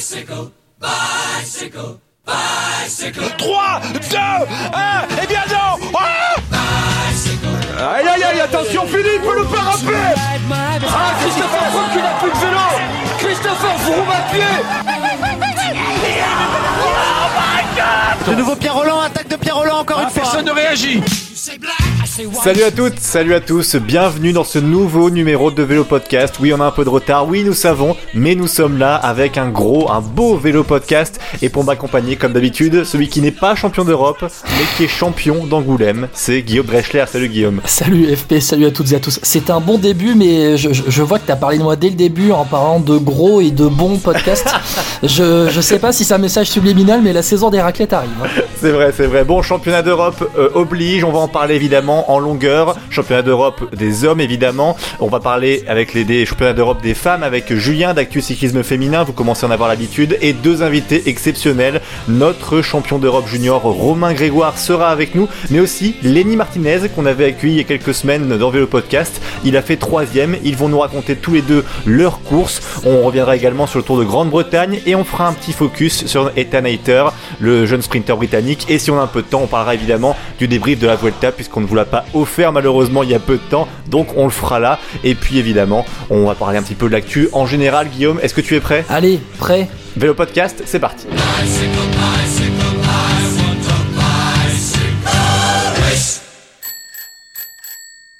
Bicycle, bicycle, bicycle. 3, 2, 1, et bien non. Ah Aïe aïe aïe, attention Philippe, le faire rappeler Ah, Christopher Froome qui n'a plus de vélo. Christopher Froome à pied De nouveau Pierre Roland, attaque de Pierre Roland encore une fois. Personne ne réagit Salut à toutes, salut à tous, bienvenue dans ce nouveau numéro de Vélo Podcast. Oui, on a un peu de retard, oui, nous savons, mais nous sommes là avec un gros, un beau Vélo Podcast. Et pour m'accompagner, comme d'habitude, celui qui n'est pas champion d'Europe, mais qui est champion d'Angoulême, c'est Guillaume Breschler. Salut Guillaume. Salut FP, salut à toutes et à tous. C'est un bon début, mais je, je- je vois que tu as parlé de moi dès le début en parlant de gros et de bons podcasts. je, je sais pas si c'est un message subliminal, mais la saison des raclettes arrive. hein. C'est vrai, c'est vrai. Bon, championnat d'Europe euh, oblige, on va en parler évidemment en longueur. Championnat d'Europe des hommes évidemment. On va parler avec les des championnats d'Europe des femmes avec Julien d'Actu Cyclisme Féminin, vous commencez à en avoir l'habitude, et deux invités exceptionnels. Notre champion d'Europe junior Romain Grégoire sera avec nous, mais aussi Lenny Martinez qu'on avait accueilli il y a quelques semaines dans Vélo Podcast. Il a fait troisième, ils vont nous raconter tous les deux leur course. On reviendra également sur le Tour de Grande-Bretagne et on fera un petit focus sur Ethan Hayter, le jeune sprinter britannique. Et si on a un peu de temps, on parlera évidemment du débrief de la Vuelta puisqu'on ne vous l'a pas offert malheureusement il y a peu de temps. Donc on le fera là. Et puis évidemment, on va parler un petit peu de l'actu en général. Guillaume, est-ce que tu es prêt? Allez, prêt Vélo Podcast, c'est parti.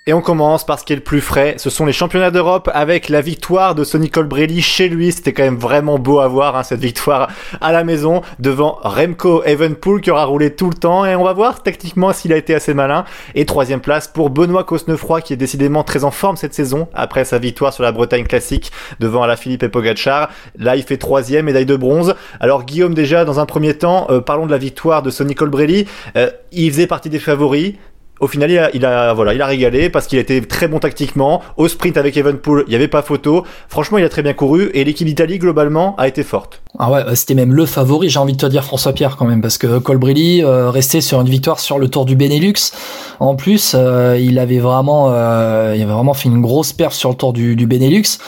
Et on commence par ce qui est le plus frais, ce sont les championnats d'Europe avec la victoire de Sonny Colbrelli chez lui. C'était quand même vraiment beau à voir hein, cette victoire à la maison devant Remco Evenpool qui aura roulé tout le temps et on va voir techniquement s'il a été assez malin. Et troisième place pour Benoît Cosnefroy qui est décidément très en forme cette saison après sa victoire sur la Bretagne classique devant Alaphilippe et Pogacar. Là il fait troisième médaille de bronze. Alors Guillaume déjà dans un premier temps, euh, parlons de la victoire de Sonny Colbrelli. Euh, il faisait partie des favoris. Au final, il a, il a, voilà, il a régalé parce qu'il était très bon tactiquement. Au sprint avec Evenpool, il n'y avait pas photo. Franchement, il a très bien couru et l'équipe d'Italie, globalement, a été forte. Ah ouais, c'était même le favori, j'ai envie de te dire François Pierre quand même, parce que Colbrelli euh, restait sur une victoire sur le Tour du Benelux. En plus, euh, il avait vraiment, euh, il avait vraiment fait une grosse perf sur le Tour du, Benelux.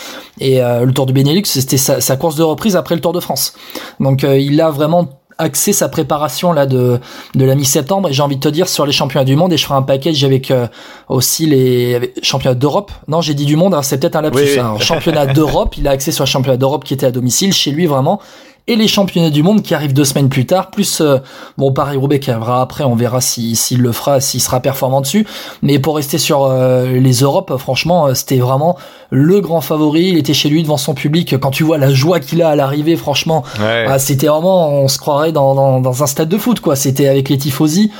Et euh, le Tour du Benelux, c'était sa, course de reprise après le Tour de France. Donc euh, il a vraiment axé sa préparation là de de la mi-septembre et j'ai envie de te dire sur les championnats du monde et je ferai un package avec euh, aussi les avec- championnats d'Europe non j'ai dit du monde hein, c'est peut-être un lapsus Oui, oui. hein. championnat d'Europe il a axé sur le championnat d'Europe qui était à domicile chez lui vraiment et les championnats du monde qui arrivent deux semaines plus tard, plus euh, bon Paris Roubaix qui arrivera après, on verra si s'il le fera, s'il sera performant dessus. Mais pour rester sur euh, les Europes, franchement, euh, c'était vraiment le grand favori. Il était chez lui devant son public. Quand tu vois la joie qu'il a à l'arrivée, franchement, Ouais. ah, c'était vraiment, on se croirait dans, dans, dans un stade de foot, quoi. C'était avec les tifosi.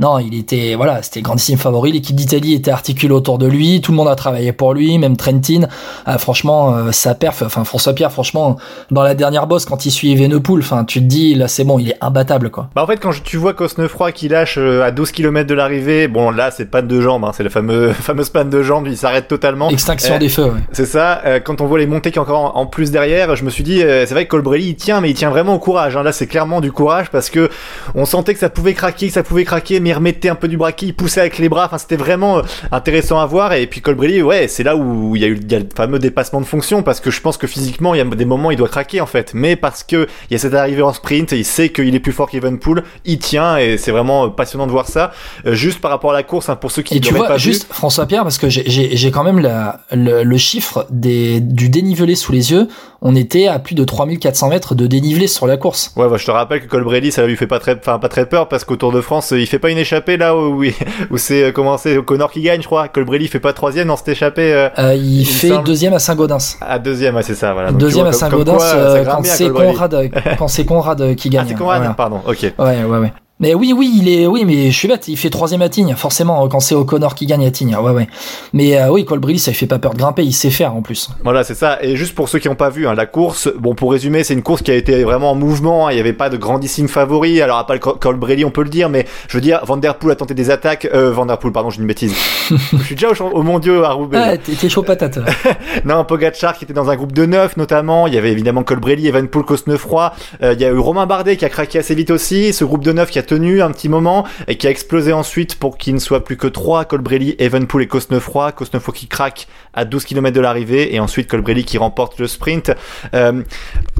Non, il était, voilà, c'était le grandissime favori. L'équipe d'Italie était articulée autour de lui. Tout le monde a travaillé pour lui, même Trentin. Ah, franchement, euh, sa perf, enfin, François Pierre, franchement, dans la dernière bosse, quand il suit Evenepoel, enfin, tu te dis, là, c'est bon, il est imbattable, quoi. Bah en fait quand tu vois Cosnefroy qui lâche euh, à 12 km de l'arrivée, bon là c'est panne de jambes, hein, c'est la fameuse, fameuse panne de jambes, il s'arrête totalement. Extinction Euh, des feux, ouais. C'est ça, euh, quand on voit les montées qui encore en, en plus derrière, je me suis dit, euh, c'est vrai que Colbrelli il tient, mais il tient vraiment au courage. Hein. Là c'est clairement du courage parce que on sentait que ça pouvait craquer, que ça pouvait craquer, mais il remettait un peu du braquet, il poussait avec les bras, enfin c'était vraiment intéressant à voir. Et puis Colbrelli, ouais, c'est là où il y a eu il y a le fameux dépassement de fonction parce que je pense que physiquement il y a des moments il doit craquer en fait, mais parce que il y a cette arrivée en sprint, et il sait qu'il est plus fort qu'Evenpool, il tient et c'est vraiment euh, passionnant de voir ça. Euh, juste par rapport à la course, hein, pour ceux qui tu l'auraient pas juste François Pierre, parce que j'ai quand même la, le, le chiffre des, du dénivelé sous les yeux. On était à plus de 3400 mètres de dénivelé sur la course. Ouais, bah, je te rappelle que Colbrelli, ça lui fait pas très, enfin pas très peur parce qu'au Tour de France, il fait pas une échappée là où, il- où c'est euh, comment c'est Connor qui gagne, je crois. Colbrelli fait pas troisième dans cette échappée euh, Euh, il, fait deuxième à Saint-Gaudens. à deuxième, ouais, c'est ça. Voilà. Donc, Deuxième vois, à Saint-Gaudens euh, quand c'est. Conrad, quand c'est Conrad qui gagne. Ah, c'est Conrad, Voilà. pardon. Ok. Ouais, ouais, ouais. Mais oui, oui, il est, oui, mais je suis bête. Il fait troisième à Tignes, forcément, quand c'est O'Connor qui gagne à Tignes. Ouais, ouais. Mais euh, oui, Colbrelli, ça lui fait pas peur de grimper. Il sait faire en plus. Voilà, c'est ça. Et juste pour ceux qui n'ont pas vu hein, la course, bon, pour résumer, c'est une course qui a été vraiment en mouvement. hein. Il n'y avait pas de grandissime favori. Alors, à pas le Col- Colbrelli, on peut le dire, mais je veux dire, Van Der Poel a tenté des attaques. Euh, Van Der Poel, pardon, j'ai une bêtise. je suis déjà au, au mon dieu à Roubaix. Ah, t'es chaud patate. Non, Pogacar qui était dans un groupe de neuf notamment. Il y avait évidemment Colbrelli, Evenpool, Cosnefroy. Euh, il y a eu Romain Bardet qui a craqué assez vite aussi. Ce groupe de neuf qui a tenu un petit moment et qui a explosé ensuite pour qu'il ne soit plus que trois Colbrelli, Evenpool et Cosnefroy. Cosnefroy qui craque à 12 km de l'arrivée et ensuite Colbrelli qui remporte le sprint. Euh,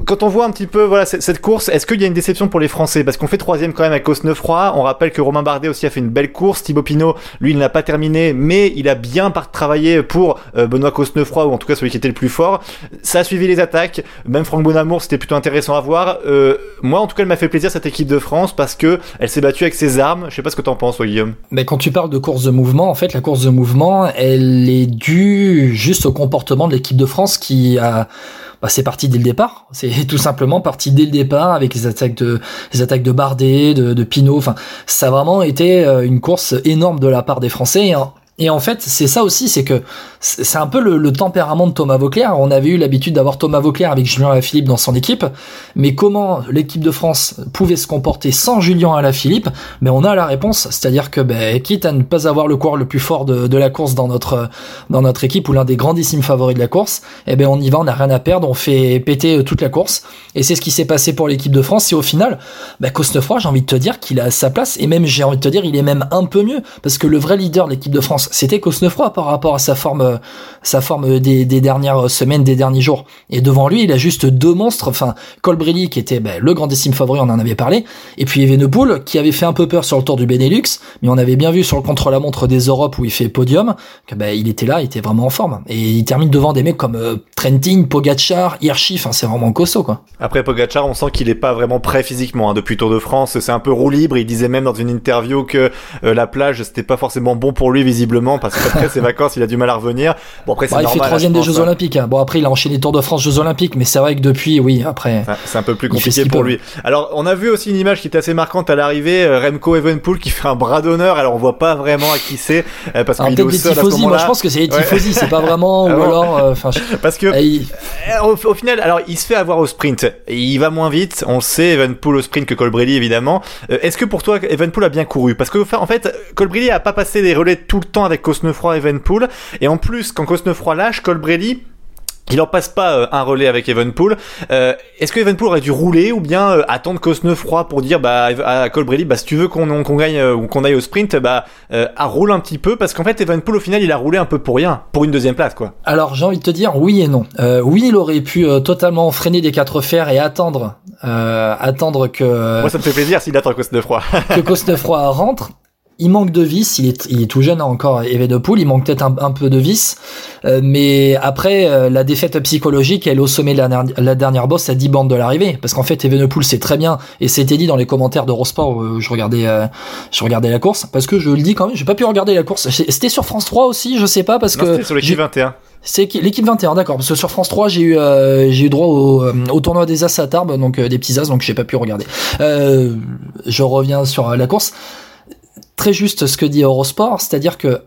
quand on voit un petit peu voilà cette course, est-ce qu'il y a une déception pour les Français? Parce qu'on fait troisième quand même avec Cosnefroy. On rappelle que Romain Bardet aussi a fait une belle course. Thibaut Pinot, lui, il n'a pas terminé, mais il a bien travaillé pour euh, Benoît Cosnefroy ou en tout cas celui qui était le plus fort. Ça a suivi les attaques. Même Franck Bonamour, c'était plutôt intéressant à voir. Euh, moi, en tout cas, elle m'a fait plaisir cette équipe de France parce que elle s'est battue avec ses armes. Je sais pas ce que t'en penses, Guillaume. Mais quand tu parles de course de mouvement, en fait, la course de mouvement, elle est due juste au comportement de l'équipe de France qui a bah, c'est parti dès le départ. C'est tout simplement parti dès le départ avec les attaques de les attaques de Bardet, de, de Pinot. Enfin, ça a vraiment été euh, une course énorme de la part des Français. Et en fait, c'est ça aussi, c'est que c'est un peu le, tempérament de Thomas Vauclair. On avait eu l'habitude d'avoir Thomas Vauclair avec Julien Alaphilippe dans son équipe, mais comment l'équipe de France pouvait se comporter sans Julien Alaphilippe Mais on a la réponse, c'est-à-dire que ben, quitte à ne pas avoir le coureur le plus fort de, la course dans notre dans notre équipe ou l'un des grandissimes favoris de la course, eh ben on y va, on n'a rien à perdre, on fait péter euh, toute la course. Et c'est ce qui s'est passé pour l'équipe de France. Et au final, ben, Cosnefroy, j'ai envie de te dire qu'il a sa place, et même j'ai envie de te dire, il est même un peu mieux, parce que le vrai leader de l'équipe de France c'était Cosnefroy par rapport à sa forme, sa forme des, dernières semaines, des derniers jours. Et devant lui, il a juste deux monstres. Enfin, Colbrelli qui était ben, le grandissime favori, on en avait parlé, et puis Evenepoel qui avait fait un peu peur sur le tour du Benelux, mais on avait bien vu sur le contre-la-montre des Europes où il fait podium que ben, il était là, il était vraiment en forme. Et il termine devant des mecs comme euh, Trentin, Pogacar, Hirschi. Enfin, c'est vraiment costaud quoi. Après Pogacar, on sent qu'il est pas vraiment prêt physiquement hein, depuis Tour de France. C'est un peu roue libre. Il disait même dans une interview que euh, la plage c'était pas forcément bon pour lui visiblement parce qu'après ses vacances, il a du mal à revenir. Bon, après, bah, Il fait troisième des Jeux hein. Olympiques. Hein. Bon, après, il a enchaîné Tour de France, Jeux Olympiques, mais c'est vrai que depuis, oui, après. C'est un peu plus compliqué pour lui. Alors, on a vu aussi une image qui était assez marquante à l'arrivée, euh, Remco Evenpool qui fait un bras d'honneur. Alors, on voit pas vraiment à qui c'est, euh, parce qu'il est au sol à ce Moi, je pense que c'est les tifosi, c'est pas vraiment, ou ah alors, euh, parce que, au, final, alors, il se fait avoir au sprint. Il va moins vite. On sait Evenpool au sprint que Colbrelli, évidemment. Est-ce que pour toi, Evenpool a bien couru? Parce que, en fait, Colbrelli a pas passé des relais tout le temps avec Cosnefroy et Evenpool. Et en plus, quand Cosnefroy lâche, Colbrelli il en passe pas euh, un relais avec Evenpool. Euh, Est-ce que Evenpool aurait dû rouler ou bien euh, attendre Cosnefroy pour dire bah à Colbrelli bah si tu veux qu'on qu'on gagne euh, ou qu'on aille au sprint bah à roule un petit peu parce qu'en fait Evenpool au final il a roulé un peu pour rien pour une deuxième place quoi. Alors j'ai envie de te dire oui et non. oui il aurait pu totalement freiner des quatre fers et attendre attendre que. Moi ça me fait plaisir s'il attend Cosnefroy. que Cosnefroy rentre il manque de vis, il est, il est tout jeune encore, Evenepoel, il manque peut-être un, peu de vis, euh, mais après euh, la défaite psychologique, elle est au sommet de la, la dernière bosse à 10 bandes de l'arrivée, parce qu'en fait Evenepoel c'est très bien, et c'était dit dans les commentaires d'Eurosport, où je regardais, euh, je regardais la course, parce que je le dis quand même, j'ai pas pu regarder la course, c'était sur France 3 aussi, je sais pas, parce que... C'était sur l'équipe 21. C'est l'équipe 21, d'accord. Parce que sur France 3, j'ai eu j'ai eu droit au, au, tournoi des As à Tarbes, donc des petits As, donc j'ai pas pu regarder. je reviens sur la course très juste ce que dit Eurosport, c'est-à-dire que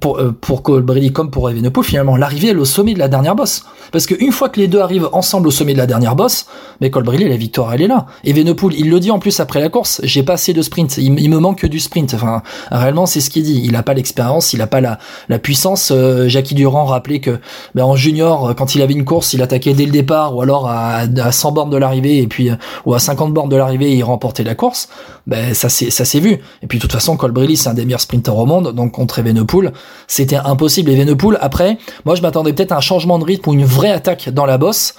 pour, euh, pour Colbrelli comme pour Evenepoel, finalement, l'arrivée est au sommet de la dernière bosse. Parce qu'une fois que les deux arrivent ensemble au sommet de la dernière bosse, mais Colbrelli, la victoire, elle est là. Evenepoel, il le dit en plus après la course, j'ai pas assez de sprint, il, me manque que du sprint. Enfin, réellement, c'est ce qu'il dit. Il a pas l'expérience, il a pas la, la puissance. Euh, Jackie Durand rappelait que, ben, en junior, quand il avait une course, il attaquait dès le départ, ou alors à, à 100 bornes de l'arrivée, et puis, euh, ou à 50 bornes de l'arrivée, il remportait la course. Ben, ça c'est, ça s'est vu. Et puis, de toute façon, Colbrelli, c'est un des meilleurs sprinters au monde, donc contre Evenepoel, c'était impossible. Evenepoel, après, moi, je m'attendais peut-être à un changement de rythme ou une vraie attaque dans la bosse.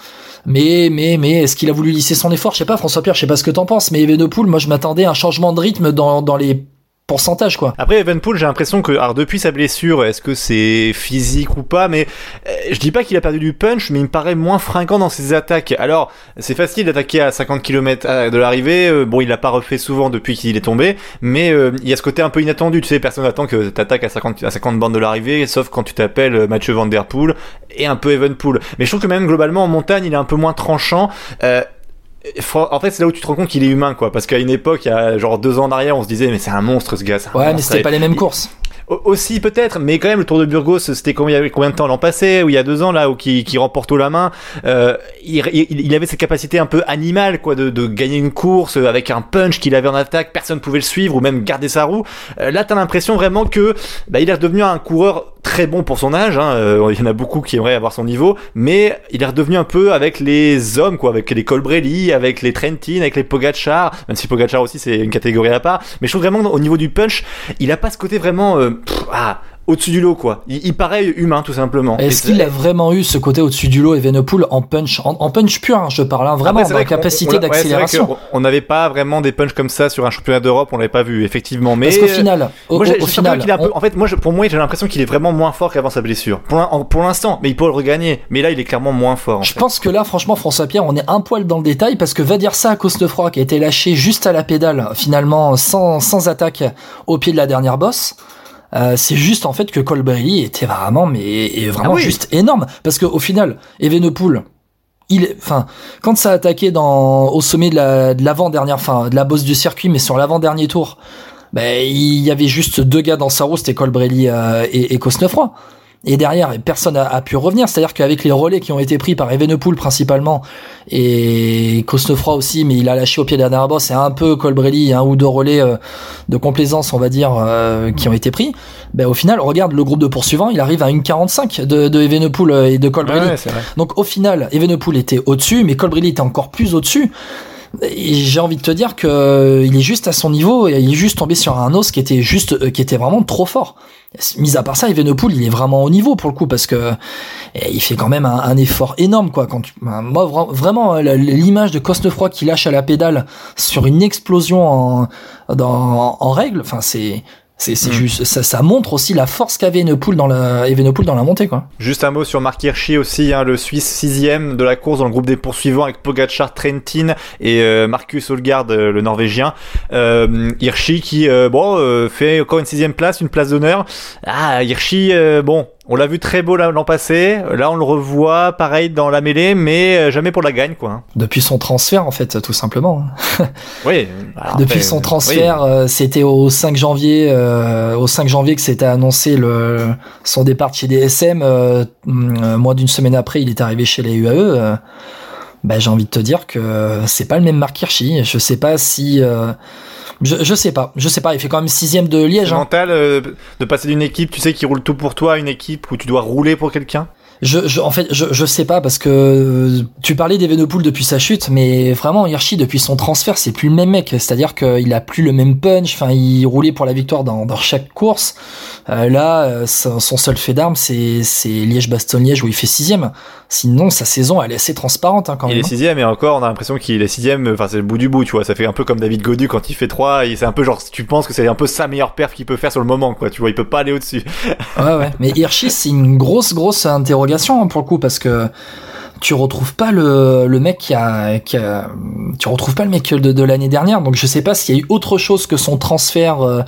Mais, mais, mais, est-ce qu'il a voulu lisser son effort Je sais pas, François Pierre, je sais pas ce que t'en penses, mais Evenepoel, moi, je m'attendais à un changement de rythme dans, dans les Après Evenpool, j'ai l'impression que alors depuis sa blessure, est-ce que c'est physique ou pas? Mais euh, je dis pas qu'il a perdu du punch mais il me paraît moins fringant dans ses attaques. Alors, c'est facile d'attaquer à 50 km euh, de l'arrivée, euh, bon, il l'a pas refait souvent depuis qu'il est tombé, mais il y a ce côté un peu inattendu, tu sais, personne n'attend que t'attaques à 50 à 50 bandes de l'arrivée sauf quand tu t'appelles Mathieu Van Poel et un peu Evenpool. Mais je trouve que même globalement en montagne, il est un peu moins tranchant. En fait, c'est là où tu te rends compte qu'il est humain, quoi. Parce qu'à une époque, il y a genre deux ans en arrière, on se disait, mais c'est un monstre, ce gars. Ouais, mais c'était pas les mêmes courses. Aussi peut-être, mais quand même le Tour de Burgos, c'était combien, combien de temps l'an passé ou il y a deux ans là où qui, qui remporte haut la main. Euh, il, il, avait cette capacité un peu animale quoi, de, de gagner une course avec un punch qu'il avait en attaque, personne pouvait le suivre ou même garder sa roue. Euh, là, t'as l'impression vraiment que bah, il est devenu un coureur très bon pour son âge. Hein. euh, Il y en a beaucoup qui aimeraient avoir son niveau, mais il est redevenu un peu avec les hommes, quoi, avec les Colbrelli, avec les Trentin, avec les Pogachar. Même si Pogachar aussi c'est une catégorie à part. Mais je trouve vraiment au niveau du punch, il a pas ce côté vraiment euh, pff, ah, au-dessus du lot, quoi. Il, il paraît humain, tout simplement. Est-ce qu'il a vraiment eu ce côté au-dessus du lot Evenepoel en punch, en, en punch pur, hein, je parle, hein, vraiment, Après, c'est dans vrai la capacité ouais, d'accélération. On n'avait pas vraiment des punchs comme ça sur un championnat d'Europe, on l'avait pas vu, effectivement. Mais Parce qu'au final, au, Moi, final, on- en fait, moi, je- pour moi, j'ai l'impression qu'il est vraiment moins fort qu'avant sa blessure. Pour l'instant, mais il peut le regagner. Mais là, il est clairement moins fort. en Je fait. pense que là, franchement, François Pierre, on est un poil dans le détail parce que va dire ça à Cosnefroy qui a été lâché juste à la pédale, finalement, sans, sans attaque au pied de la dernière bosse. Euh, c'est juste en fait que Colbrelli était vraiment, mais est vraiment Ah oui. juste énorme parce que au final, Evenepoel, il, est- enfin, quand ça a attaqué dans au sommet de la de l'avant dernière, enfin, de la bosse du circuit, mais sur l'avant dernier tour, ben il y avait juste deux gars dans sa roue, c'était Colbrelli euh, et, et Cosnefroy. Et derrière, personne a, a pu revenir. C'est-à-dire qu'avec les relais qui ont été pris par Evenepoel principalement et Cosnefroy aussi, mais il a lâché au pied de la dernière bosse, et un peu Colbrelli, un ou deux relais euh, de complaisance, on va dire, euh, qui ont été pris. Ben au final, regarde le groupe de poursuivants, il arrive à une 45 de, de Evenepoel et de Colbrelli. Ouais, c'est. Donc au final, Evenepoel était au-dessus, mais Colbrelli était encore plus au-dessus. J'ai envie de te dire que euh, il est juste à son niveau et il est juste tombé sur un os qui était juste, euh, qui était vraiment trop fort. Mis à part ça, Evenepoel, il est vraiment au niveau pour le coup parce que eh, il fait quand même un, effort énorme quoi. Quand tu- ben, moi vra- vraiment euh, l'image de Cosnefroy qui lâche à la pédale sur une explosion en dans, en règle, enfin c'est c'est c'est Mm. juste ça, ça montre aussi la force qu'avait Evenepoel dans la Evenepoel dans la montée quoi. Juste un mot sur Mark Hirschi aussi, hein, le Suisse sixième de la course dans le groupe des poursuivants avec Pogacar, Trentin et euh, Marcus Olgard, euh, le Norvégien. Euh, Hirschi qui, euh, bon, euh, fait encore une sixième place, une place d'honneur. Ah, Hirschi, euh, bon, on l'a vu très beau l'an passé. Là, on le revoit pareil dans la mêlée, mais euh, jamais pour la gagne, quoi. hein. Depuis son transfert en fait tout simplement. Oui. alors Depuis après, son euh, transfert, euh, c'était au 5 janvier, euh, au 5 janvier que s'était annoncé le son départ chez DSM. Euh, moins d'une semaine après, il est arrivé chez les UAE. euh, bah, j'ai envie de te dire que c'est pas le même Mark Hirschi. Je sais pas si, euh, je, je sais pas, je sais pas. Il fait quand même sixième de Liège. hein. mental euh, de passer d'une équipe, tu sais, qui roule tout pour toi, à une équipe où tu dois rouler pour quelqu'un? Je, je, en fait, je, je sais pas parce que euh, tu parlais d'Evenepoel depuis sa chute, mais vraiment Hirschi depuis son transfert, c'est plus le même mec. C'est-à-dire qu'il a plus le même punch. Enfin, il roulait pour la victoire dans, dans chaque course. Euh, là, euh, son, son seul fait d'armes, c'est c'est Liège-Bastogne-Liège où il fait sixième. Sinon, sa saison, elle est assez transparente hein, quand Il même. est sixième et encore on a l'impression qu'il est sixième, enfin c'est le bout du bout, tu vois, ça fait un peu comme David Godu quand il fait 3, et c'est un peu genre, tu penses que c'est un peu sa meilleure perf qu'il peut faire sur le moment, quoi, tu vois, il peut pas aller au-dessus. Ouais, ouais. Mais Hirschi, c'est une grosse, grosse interrogation hein, pour le coup parce que tu retrouves pas le, le mec qui a, qui a- tu retrouves pas le mec de, de l'année dernière. Donc je sais pas s'il y a eu autre chose que son transfert, euh,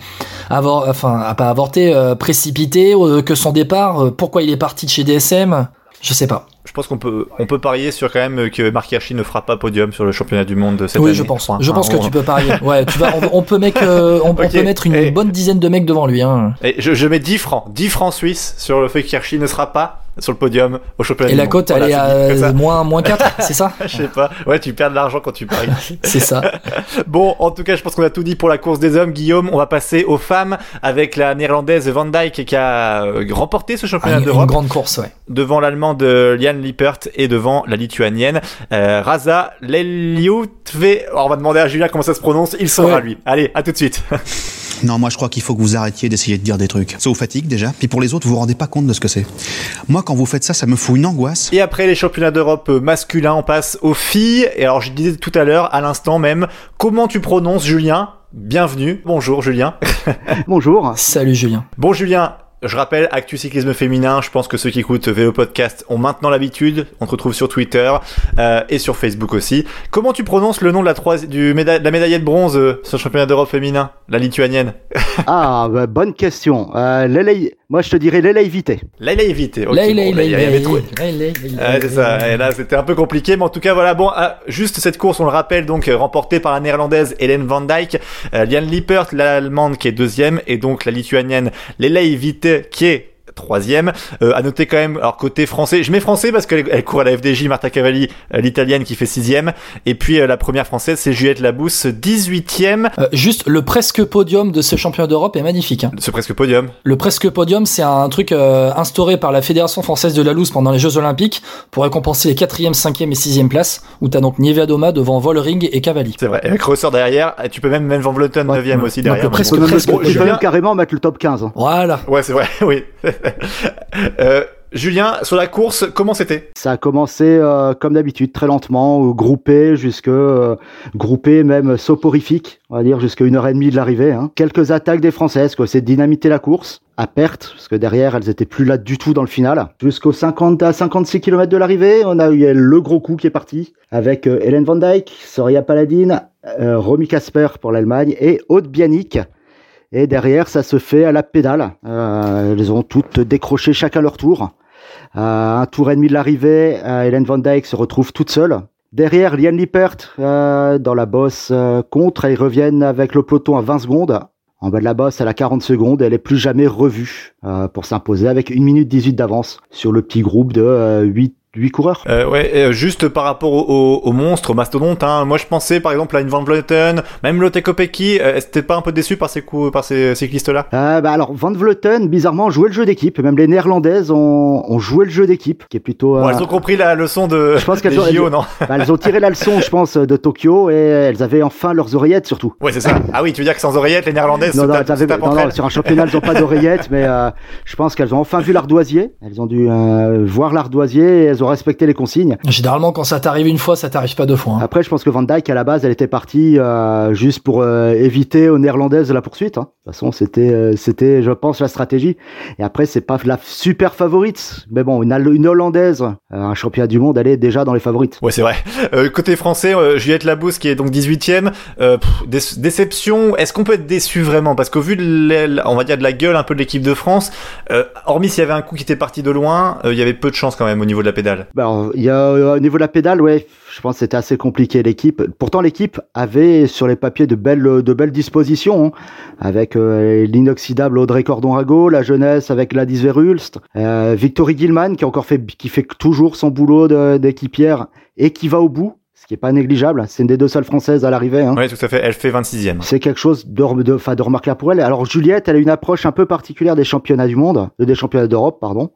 avor- enfin, à pas avorté, euh, précipité, euh, que son départ. euh, pourquoi il est parti de chez DSM Je sais pas. Je pense qu'on peut, on peut parier sur quand même que Mark Hirschi ne fera pas podium sur le championnat du monde de cette oui, année. je pense. Je Hein, pense que on- tu peux parier. Ouais, tu vas, on, on peut mettre, euh, on, peut mettre une Et- bonne dizaine de mecs devant lui. Hein. Et je, je mets 10 francs, 10 francs suisses sur le fait qu'Hirschi ne sera pas sur le podium au championnat Et la cote, elle est à moins, moins 4, c'est ça Je sais pas. Ouais, tu perds de l'argent quand tu paries. C'est ça. Bon, en tout cas, je pense qu'on a tout dit pour la course des hommes. Guillaume, on va passer aux femmes avec la néerlandaise Van Dijk qui a euh, remporté ce Ah, championnat une, une d'Europe grande course, ouais. devant l'allemande Liane Lippert et devant la lituanienne euh, Raza Leliutve. On va demander à Julien comment ça se prononce. Il saura Ouais. lui. Allez, à tout de suite. Non, moi je crois qu'il faut que vous arrêtiez d'essayer de dire des trucs. Ça vous fatigue déjà, puis pour les autres, vous vous rendez pas compte de ce que c'est. Moi, quand vous faites ça, ça me fout une angoisse. Et après les championnats d'Europe euh, masculins, on passe aux filles. Et alors, je disais tout à l'heure, à l'instant même, comment tu prononces Julien? Bienvenue. Bonjour Julien. Bonjour. Salut Julien. Bon Julien, je rappelle, Actu Cyclisme Féminin, je pense que ceux qui écoutent Vélo Podcast ont maintenant l'habitude, on te retrouve sur Twitter euh, et sur Facebook aussi. Comment tu prononces le nom de la, troisi- du de la médaillée de bronze euh, sur le championnat d'Europe féminin, la lituanienne Ah, bah, bonne question. Euh, moi, je te dirais Lelei Vité. Laila Evite. ok, c'est ça. Et là, c'était un peu compliqué, mais en tout cas, voilà. Bon, ah, juste cette course, on le rappelle, donc euh, remportée par la néerlandaise Hélène Van Dijk, euh, Liane Lippert, l'allemande qui est deuxième, et donc la lituanienne Lelei Vite qui est troisième. Euh, à noter quand même, alors côté français, je mets français parce qu'elle elle court à la FDJ, Marta Cavalli, euh, l'italienne qui fait sixième. Et puis euh, la première française, c'est Juliette Labousse, 18e. Euh, juste le presque podium de ce championnat d'Europe est magnifique. hein. Ce presque podium. Le presque podium, c'est un truc euh, instauré par la Fédération française de la loose pendant les Jeux Olympiques pour récompenser les 4e, 5e et 6e places, où t'as donc Nievia Doma devant Vollering et Cavalli. C'est vrai. Et avec Ressort derrière, tu peux même mettre Van Vleuten Ouais, 9e ouais. aussi Donc, derrière. le mais presque- bon. Même, presque Bon, on peut Julien- même carrément mettre le top 15. hein. Voilà. Ouais, c'est vrai, oui. Euh, Julien, sur la course, comment c'était? Ça a commencé euh, comme d'habitude, très lentement, groupé, jusque euh, groupé même soporifique, on va dire jusqu'à une heure et demie de l'arrivée. Hein. Quelques attaques des Françaises, quoi. C'est dynamiter la course à perte, parce que derrière elles étaient plus là du tout dans le final. Jusqu'aux 50 à 56 km de l'arrivée, on a eu le gros coup qui est parti avec Hélène Van Dyke, Soria Paladin, euh, Romy Casper pour l'Allemagne et Aude Bianic. Et derrière, ça se fait à la pédale. Euh, elles ont toutes décroché chacun leur tour. À un tour et demi de l'arrivée, euh, Hélène Van Dyke se retrouve toute seule. Derrière, Liane Lippert euh, dans la bosse euh, contre. Ils reviennent avec le peloton à 20 secondes. En bas de la bosse, elle a 40 secondes. Elle est plus jamais revue euh, pour s'imposer avec 1 minute 18 d'avance sur le petit groupe de euh, 8, 8 coureurs. euh, Ouais, euh, juste par rapport au, au, au monstre, au mastodonte, hein, moi je pensais par exemple à une Van Vleuten, même Lotte Kopecky, euh, t'es pas un peu déçu par ces coups, par ces cyclistes-là? Euh, bah alors, Van Vleuten, bizarrement, jouait le jeu d'équipe. Même les Néerlandaises ont, ont joué le jeu d'équipe, qui est plutôt... Bon, euh, elles ont compris la leçon de Je pense qu'elles ont- JO, non? bah, elles ont tiré la leçon, je pense, de Tokyo et elles avaient enfin leurs oreillettes surtout. Ouais, c'est ça. Ah oui, tu veux dire que sans oreillettes, les Néerlandaises Non, non, tapent, non, non, sur un championnat, elles n'ont pas d'oreillettes, mais euh, je pense qu'elles ont enfin vu l'ardoisier. Elles ont dû voir l'ardoisier et elles ont respecté les consignes. Généralement, quand ça t'arrive une fois, ça t'arrive pas deux fois. hein. Après, je pense que Van Dyke, à la base, elle était partie euh, juste pour euh, éviter aux Néerlandaises la poursuite. hein. De toute façon, c'était, euh, c'était, je pense, la stratégie. Et après, c'est pas la super favorite, mais bon, une, une Hollandaise, euh, un championnat du monde, elle est déjà dans les favorites. Ouais, c'est vrai. Euh, côté français, euh, Juliette Labousse qui est donc 18ème. Euh, pff, dé- déception. Est-ce qu'on peut être déçu vraiment? Parce qu'au vu de, on va dire de la gueule un peu de l'équipe de France, euh, hormis s'il y avait un coup qui était parti de loin, euh, il y avait peu de chance quand même au niveau de la pédale. Bah, alors, il y a euh, au niveau de la pédale, ouais, je pense que c'était assez compliqué l'équipe. Pourtant, l'équipe avait sur les papiers de belles, de belles dispositions, hein, avec euh, l'inoxydable Audrey Cordon-Rago, la jeunesse avec Gladys Verhulst, euh, Victory Gilman qui encore fait, qui fait toujours son boulot d'équipière et qui va au bout, ce qui est pas négligeable. C'est une des deux seules françaises à l'arrivée. Hein. Ouais, tout à fait. Elle fait 26ème. C'est quelque chose de, de, de remarquable pour elle. Alors Juliette, elle a une approche un peu particulière des championnats du monde, euh, des championnats d'Europe, pardon.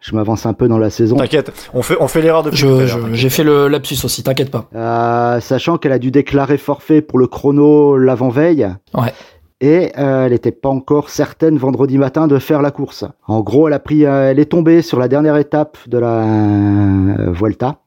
Je m'avance un peu dans la saison. T'inquiète, on fait, on fait l'erreur t'inquiète. J'ai fait le lapsus aussi, t'inquiète pas. Euh, sachant qu'elle a dû déclarer forfait pour le chrono l'avant-veille. Ouais. Et euh, elle n'était pas encore certaine vendredi matin de faire la course. En gros, elle a pris, euh, elle est tombée sur la dernière étape de la euh, Vuelta,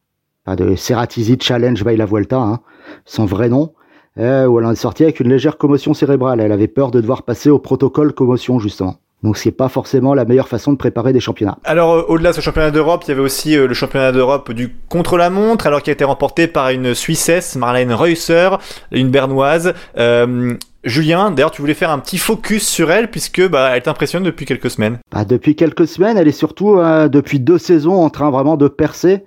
enfin de Ceratizzi Challenge by la Vuelta, hein, son vrai nom, euh, où elle en est sortie avec une légère commotion cérébrale. Elle avait peur de devoir passer au protocole commotion justement. Donc c'est pas forcément la meilleure façon de préparer des championnats. Alors, euh, au-delà de ce championnat d'Europe, il y avait aussi euh, le championnat d'Europe du contre-la-montre, alors qui a été remporté par une Suissesse, Marlène Reusser, une Bernoise. Euh, Julien, d'ailleurs, tu voulais faire un petit focus sur elle, puisque bah, elle t'impressionne depuis quelques semaines. Bah, depuis quelques semaines, elle est surtout euh, depuis deux saisons en train vraiment de percer.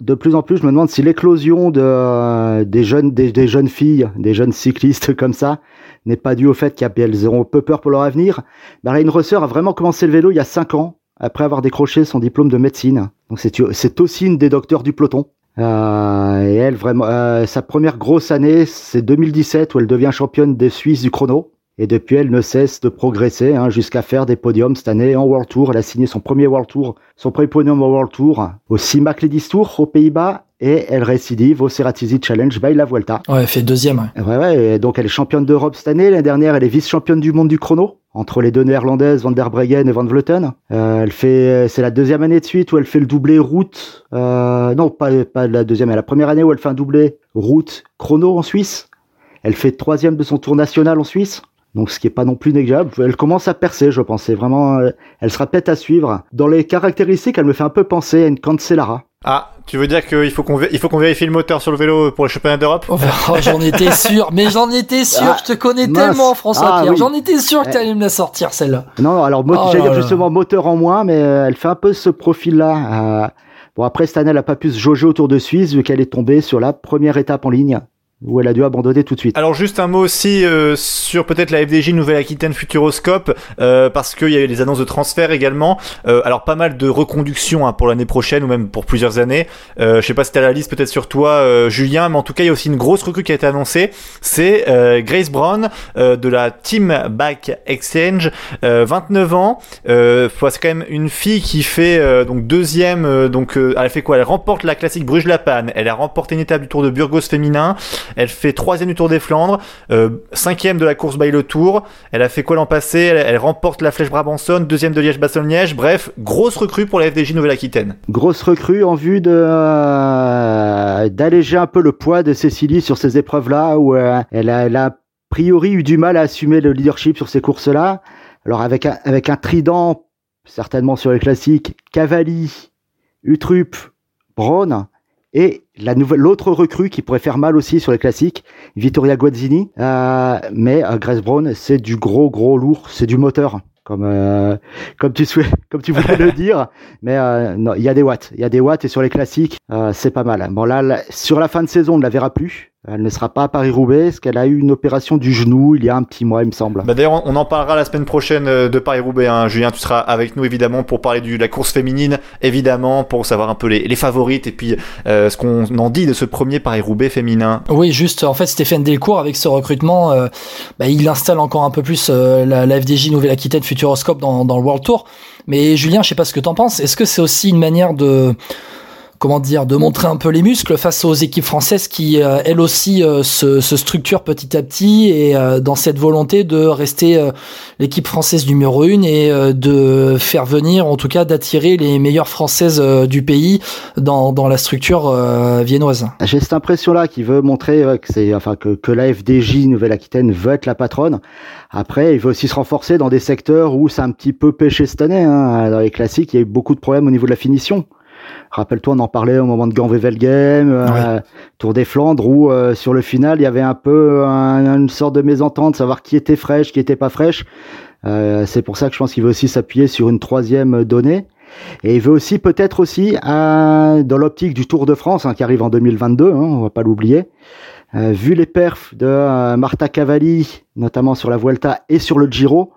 De plus en plus, je me demande si l'éclosion de euh, des jeunes des, des jeunes filles, des jeunes cyclistes comme ça, n'est pas due au fait qu'elles auront peu peur pour leur avenir. Marlène Rosser a vraiment commencé le vélo il y a cinq ans, après avoir décroché son diplôme de médecine. Donc c'est c'est aussi une des docteurs du peloton. Euh, et elle, vraiment, euh, sa première grosse année, c'est 2017 où elle devient championne des Suisses du chrono. Et depuis, elle ne cesse de progresser hein, jusqu'à faire des podiums cette année en World Tour. Elle a signé son premier World Tour, son premier podium au World Tour au CIMAC Ladies Tour aux Pays-Bas et elle récidive au Ceratizzi Challenge by la Vuelta. Ouais, elle fait deuxième. ouais. Ouais, ouais, et donc elle est championne d'Europe cette année. L'année dernière, elle est vice-championne du monde du chrono entre les deux néerlandaises, Van der Breggen et Van Vleuten. Euh, elle fait, c'est la deuxième année de suite où elle fait le doublé route. Euh, non, pas, pas la deuxième, mais la première année où elle fait un doublé route chrono en Suisse. Elle fait troisième de son tour national en Suisse. Donc, ce qui est pas non plus négligeable. Elle commence à percer, je pense. C'est vraiment, euh, elle sera peut-être à suivre. Dans les caractéristiques, elle me fait un peu penser à une Cancellara. Ah, tu veux dire qu'il faut qu'on vé- il faut qu'on vérifie le moteur sur le vélo pour le championnat d'Europe? Oh, oh, j'en étais sûr, mais j'en étais sûr, Ah, je te connais mince. tellement François Ah, Pierre, oui. j'en étais sûr que Eh. t'allais me la sortir celle-là. Non, alors, Oh j'allais dire justement moteur en moins, mais euh, elle fait un peu ce profil-là. Euh, bon, après, cette année, elle a pas pu se jauger autour de Suisse, vu qu'elle est tombée sur la première étape en ligne. Où elle a dû abandonner tout de suite. Alors juste un mot aussi euh, sur peut-être la FDJ Nouvelle-Aquitaine Futuroscope, euh, parce qu'il y a eu les annonces de transfert également. Euh, alors pas mal de reconductions hein, pour l'année prochaine ou même pour plusieurs années. Euh, je sais pas si t'as la liste peut-être sur toi, euh, Julien, mais en tout cas il y a aussi une grosse recrue qui a été annoncée. C'est euh, Grace Brown de la Team Back Exchange, euh, 29 ans. Euh, c'est quand même une fille qui fait donc deuxième. donc elle fait quoi? Elle remporte la classique Bruges-la-Panne. Elle a remporté une étape du Tour de Burgos féminin. Elle fait troisième du Tour des Flandres, euh, cinquième de la course by le Tour. Elle a fait quoi l'an passé? Elle, remporte la Flèche Brabançonne, deuxième de Liège-Bastogne-Liège. Bref, grosse recrue pour la FDJ Nouvelle-Aquitaine. Grosse recrue en vue de euh, d'alléger un peu le poids de Cécilie sur ces épreuves-là où euh, elle, a, elle a a priori eu du mal à assumer le leadership sur ces courses-là. Alors avec un, avec un trident certainement sur les classiques, Cavalli, Utrup, Braun et la nouvelle l'autre recrue qui pourrait faire mal aussi sur les classiques, Vittoria Guazzini. Euh, mais euh, Grace Brown, c'est du gros gros lourd, c'est du moteur comme euh, comme tu souhaites, comme tu voulais le dire. Mais euh, non, il y a des watts, il y a des watts et sur les classiques, euh, c'est pas mal. Bon là, là, sur la fin de saison, on ne la verra plus. Elle ne sera pas à Paris-Roubaix, parce qu'elle a eu une opération du genou il y a un petit mois, il me semble. Bah d'ailleurs, on en parlera la semaine prochaine euh, de Paris-Roubaix. Hein. Julien, tu seras avec nous évidemment pour parler de la course féminine, évidemment, pour savoir un peu les, les favorites et puis euh, ce qu'on en dit de ce premier Paris-Roubaix féminin. Oui, juste, en fait, Stéphane Delcourt, avec ce recrutement, euh, bah, il installe encore un peu plus euh, la, la FDJ Nouvelle-Aquitaine Futuroscope dans, dans le World Tour. Mais Julien, je sais pas ce que t'en penses. Est-ce que c'est aussi une manière de comment dire, de montrer un peu les muscles face aux équipes françaises qui, euh, elles aussi, euh, se, se structurent petit à petit et euh, dans cette volonté de rester euh, l'équipe française numéro une et de faire venir, en tout cas, d'attirer les meilleures françaises du pays dans, la structure viennoise. J'ai cette impression-là qui veut montrer que c'est, enfin, que, que la FDJ Nouvelle-Aquitaine veut être la patronne. Après, il veut aussi se renforcer dans des secteurs où c'est un petit peu pêché cette année. Hein. Dans les classiques, il y a eu beaucoup de problèmes au niveau de la finition. Rappelle-toi, on en parlait au moment de Gand-Wevelgem, euh, Tour des Flandres, où euh, sur le final, il y avait un peu un- une sorte de mésentente, savoir qui était fraîche, qui était pas fraîche. Euh, c'est pour ça que je pense qu'il veut aussi s'appuyer sur une troisième donnée. Et il veut aussi peut-être aussi, euh, dans l'optique du Tour de France, hein, qui arrive en 2022, hein, on va pas l'oublier, euh, vu les perfs de euh, Marta Cavalli, notamment sur la Vuelta et sur le Giro,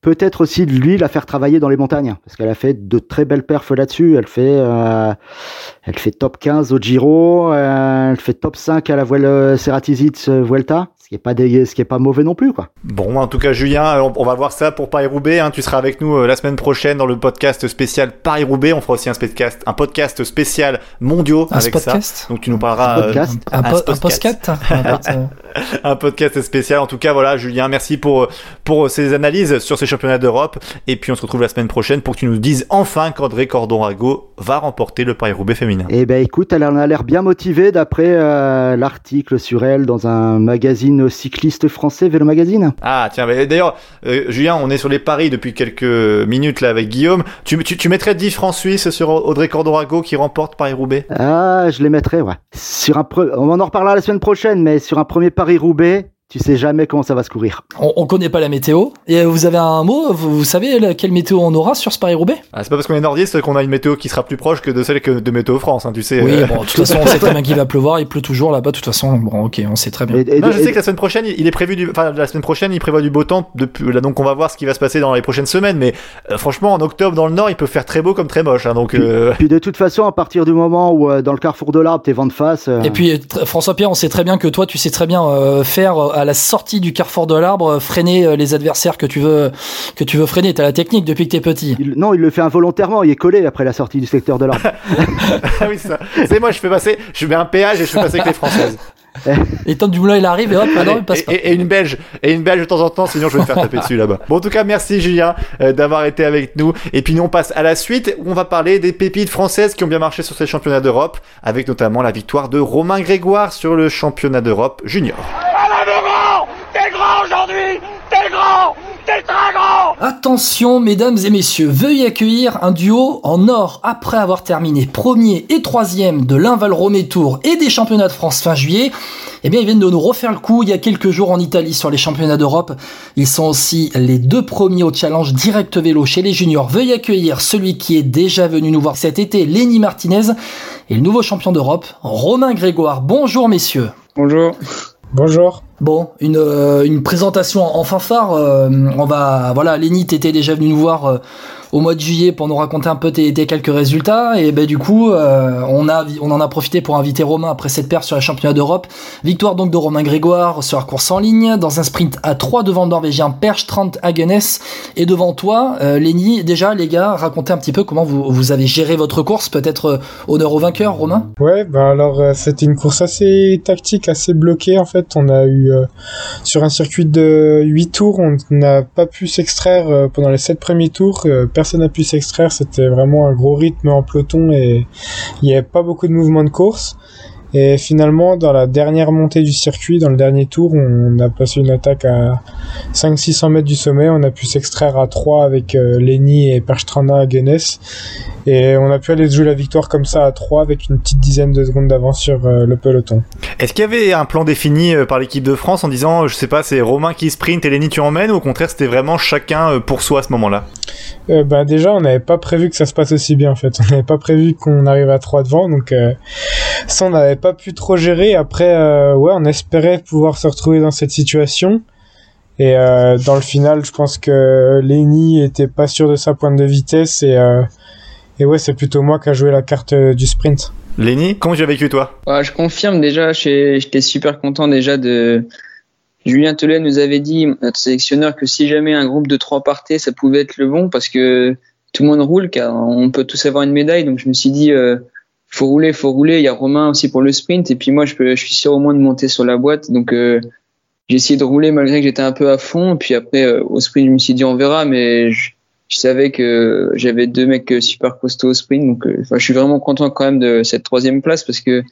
peut-être aussi lui la faire travailler dans les montagnes, parce qu'elle a fait de très belles perfs là-dessus. Elle fait, euh, elle fait top 15 au Giro, euh, elle fait top 5 à la Vuel Ceratizit Vuelta, ce qui est pas dégueu, ce qui est pas mauvais non plus, quoi. Bon, en tout cas, Julien, on, on va voir ça pour Paris-Roubaix. Hein. Tu seras avec nous euh, la semaine prochaine dans le podcast spécial Paris-Roubaix. On fera aussi un podcast, un podcast spécial mondiaux Un avec podcast ça. Donc tu nous parleras Un euh, podcast. Un, Un po- un podcast. Un euh, podcast spécial. En tout cas, voilà, Julien, merci pour pour ces analyses sur ces championnats d'Europe. Et puis on se retrouve la semaine prochaine pour que tu nous dises enfin qu'André Cordon-Rago va remporter le Paris-Roubaix féminin. Eh ben écoute, elle en a l'air bien motivée d'après euh, l'article sur elle dans un magazine cycliste français, Vélo Magazine. Ah tiens, mais d'ailleurs, euh, Julien, on est sur les paris depuis quelques minutes là avec Guillaume. Tu, tu, tu mettrais 10 francs suisses sur Audrey Cordon-Rago qui remporte Paris-Roubaix? Ah, je les mettrais, ouais. Sur un pre- On en reparlera la semaine prochaine, mais sur un premier Paris-Roubaix, tu sais jamais comment ça va se courir. on, on connaît pas la météo. Et euh, vous avez un mot vous, vous savez la- quelle météo on aura sur ce Paris-Roubaix ah, C'est pas parce qu'on est nordiste qu'on a une météo qui sera plus proche que de celle que de Météo France, hein, tu sais. Oui, euh. bon, de toute façon, on sait très bien qu'il va pleuvoir. Il pleut toujours là-bas. De toute façon, bon, ok, on sait très bien. Et- et- Non, je et- sais que la semaine prochaine, il est prévu du, enfin, la semaine prochaine, il prévoit du beau temps. Depuis, là, donc, on va voir ce qui va se passer dans les prochaines semaines. Mais euh, franchement, en octobre, dans le Nord, il peut faire très beau comme très moche. Hein, donc, euh, Puis de toute façon, à partir du moment où euh, dans le carrefour de l'arbre, t'es vent de face. euh, Et puis tr- François Pierre, on sait très bien que toi, tu sais très bien euh, faire euh, à la sortie du carrefour de l'arbre euh, freiner euh, les adversaires que tu veux que tu veux freiner. T'as la technique depuis que t'es petit. il- non, il le fait involontairement. Il est collé après la sortie du secteur de l'arbre. ah oui, ça. C'est moi, je fais passer, je mets un péage et je fais passer avec les Françaises. Et Tom Dumoulin, il arrive et hop, ah non, il passe et, pas. et- et une belge, et une belge de temps en temps, sinon je vais me faire taper dessus là-bas. Bon, en tout cas, merci Julien euh, d'avoir été avec nous. Et puis nous, on passe à la suite où on va parler des pépites françaises qui ont bien marché sur ces championnats d'Europe, avec notamment la victoire de Romain Grégoire sur le championnat d'Europe junior. T'es grand aujourd'hui T'es grand T'es très grand Attention, mesdames et messieurs, veuillez accueillir un duo en or après avoir terminé premier et troisième de l'Inval Romé Tour et des championnats de France fin juillet. Eh bien, ils viennent de nous refaire le coup il y a quelques jours en Italie sur les championnats d'Europe. Ils sont aussi les deux premiers au challenge direct vélo chez les juniors. Veuillez accueillir celui qui est déjà venu nous voir cet été, Lenny Martinez, et le nouveau champion d'Europe, Romain Grégoire. Bonjour, messieurs. Bonjour. Bonjour. Bon, une, euh, une présentation en fanfare. euh, on va, voilà, Lenny, t'étais déjà venu nous voir euh, au mois de juillet pour nous raconter un peu tes, tes quelques résultats. Et ben du coup, euh, on a, on en a profité pour inviter Romain après cette paire sur les championnats d'Europe. Victoire donc de Romain Grégoire sur la course en ligne dans un sprint à 3 devant le Norvégien Perche 30 Hagenes et devant toi, euh, Lenny. Déjà, les gars, racontez un petit peu comment vous, vous avez géré votre course. Peut-être euh, honneur au vainqueur, Romain? Ouais, bah alors c'était une course assez tactique, assez bloquée en fait. On a eu euh, sur un circuit de 8 tours, on n'a pas pu s'extraire euh, pendant les 7 premiers tours. euh, personne n'a pu s'extraire, c'était vraiment un gros rythme en peloton et il n'y avait pas beaucoup de mouvements de course. Et finalement, dans la dernière montée du circuit, dans le dernier tour, on a passé une attaque à 500-600 mètres du sommet. On a pu s'extraire à 3 avec euh, Lenny et Perstrana à Guinness. Et on a pu aller jouer la victoire comme ça à 3 avec une petite dizaine de secondes d'avance sur euh, le peloton. Est-ce qu'il y avait un plan défini euh, par l'équipe de France en disant, je sais pas, c'est Romain qui sprint et Lenny tu emmènes, ou au contraire c'était vraiment chacun euh, pour soi à ce moment-là? Euh, bah déjà, on n'avait pas prévu que ça se passe aussi bien en fait. On n'avait pas prévu qu'on arrive à 3 devant, donc ça on n'avait pas pu trop gérer. Après, euh, ouais, on espérait pouvoir se retrouver dans cette situation. Et euh, dans le final, je pense que Lenny était pas sûr de sa pointe de vitesse et euh, et ouais, c'est plutôt moi qui a joué la carte du sprint. Lenny, comment tu as vécu toi? Ouais, je confirme déjà, j'étais super content déjà de. Julien Telet nous avait dit, notre sélectionneur, que si jamais un groupe de trois partait, ça pouvait être le bon parce que tout le monde roule, car on peut tous avoir une médaille. Donc je me suis dit, euh, faut rouler, faut rouler. Il y a Romain aussi pour le sprint, et puis moi, je, peux, je suis sûr au moins de monter sur la boîte. Donc euh, j'ai essayé de rouler malgré que j'étais un peu à fond. Puis après, euh, au sprint, je me suis dit, on verra, mais je, je savais que j'avais deux mecs euh, super costauds au sprint. Donc euh, je suis vraiment content quand même de cette troisième place parce que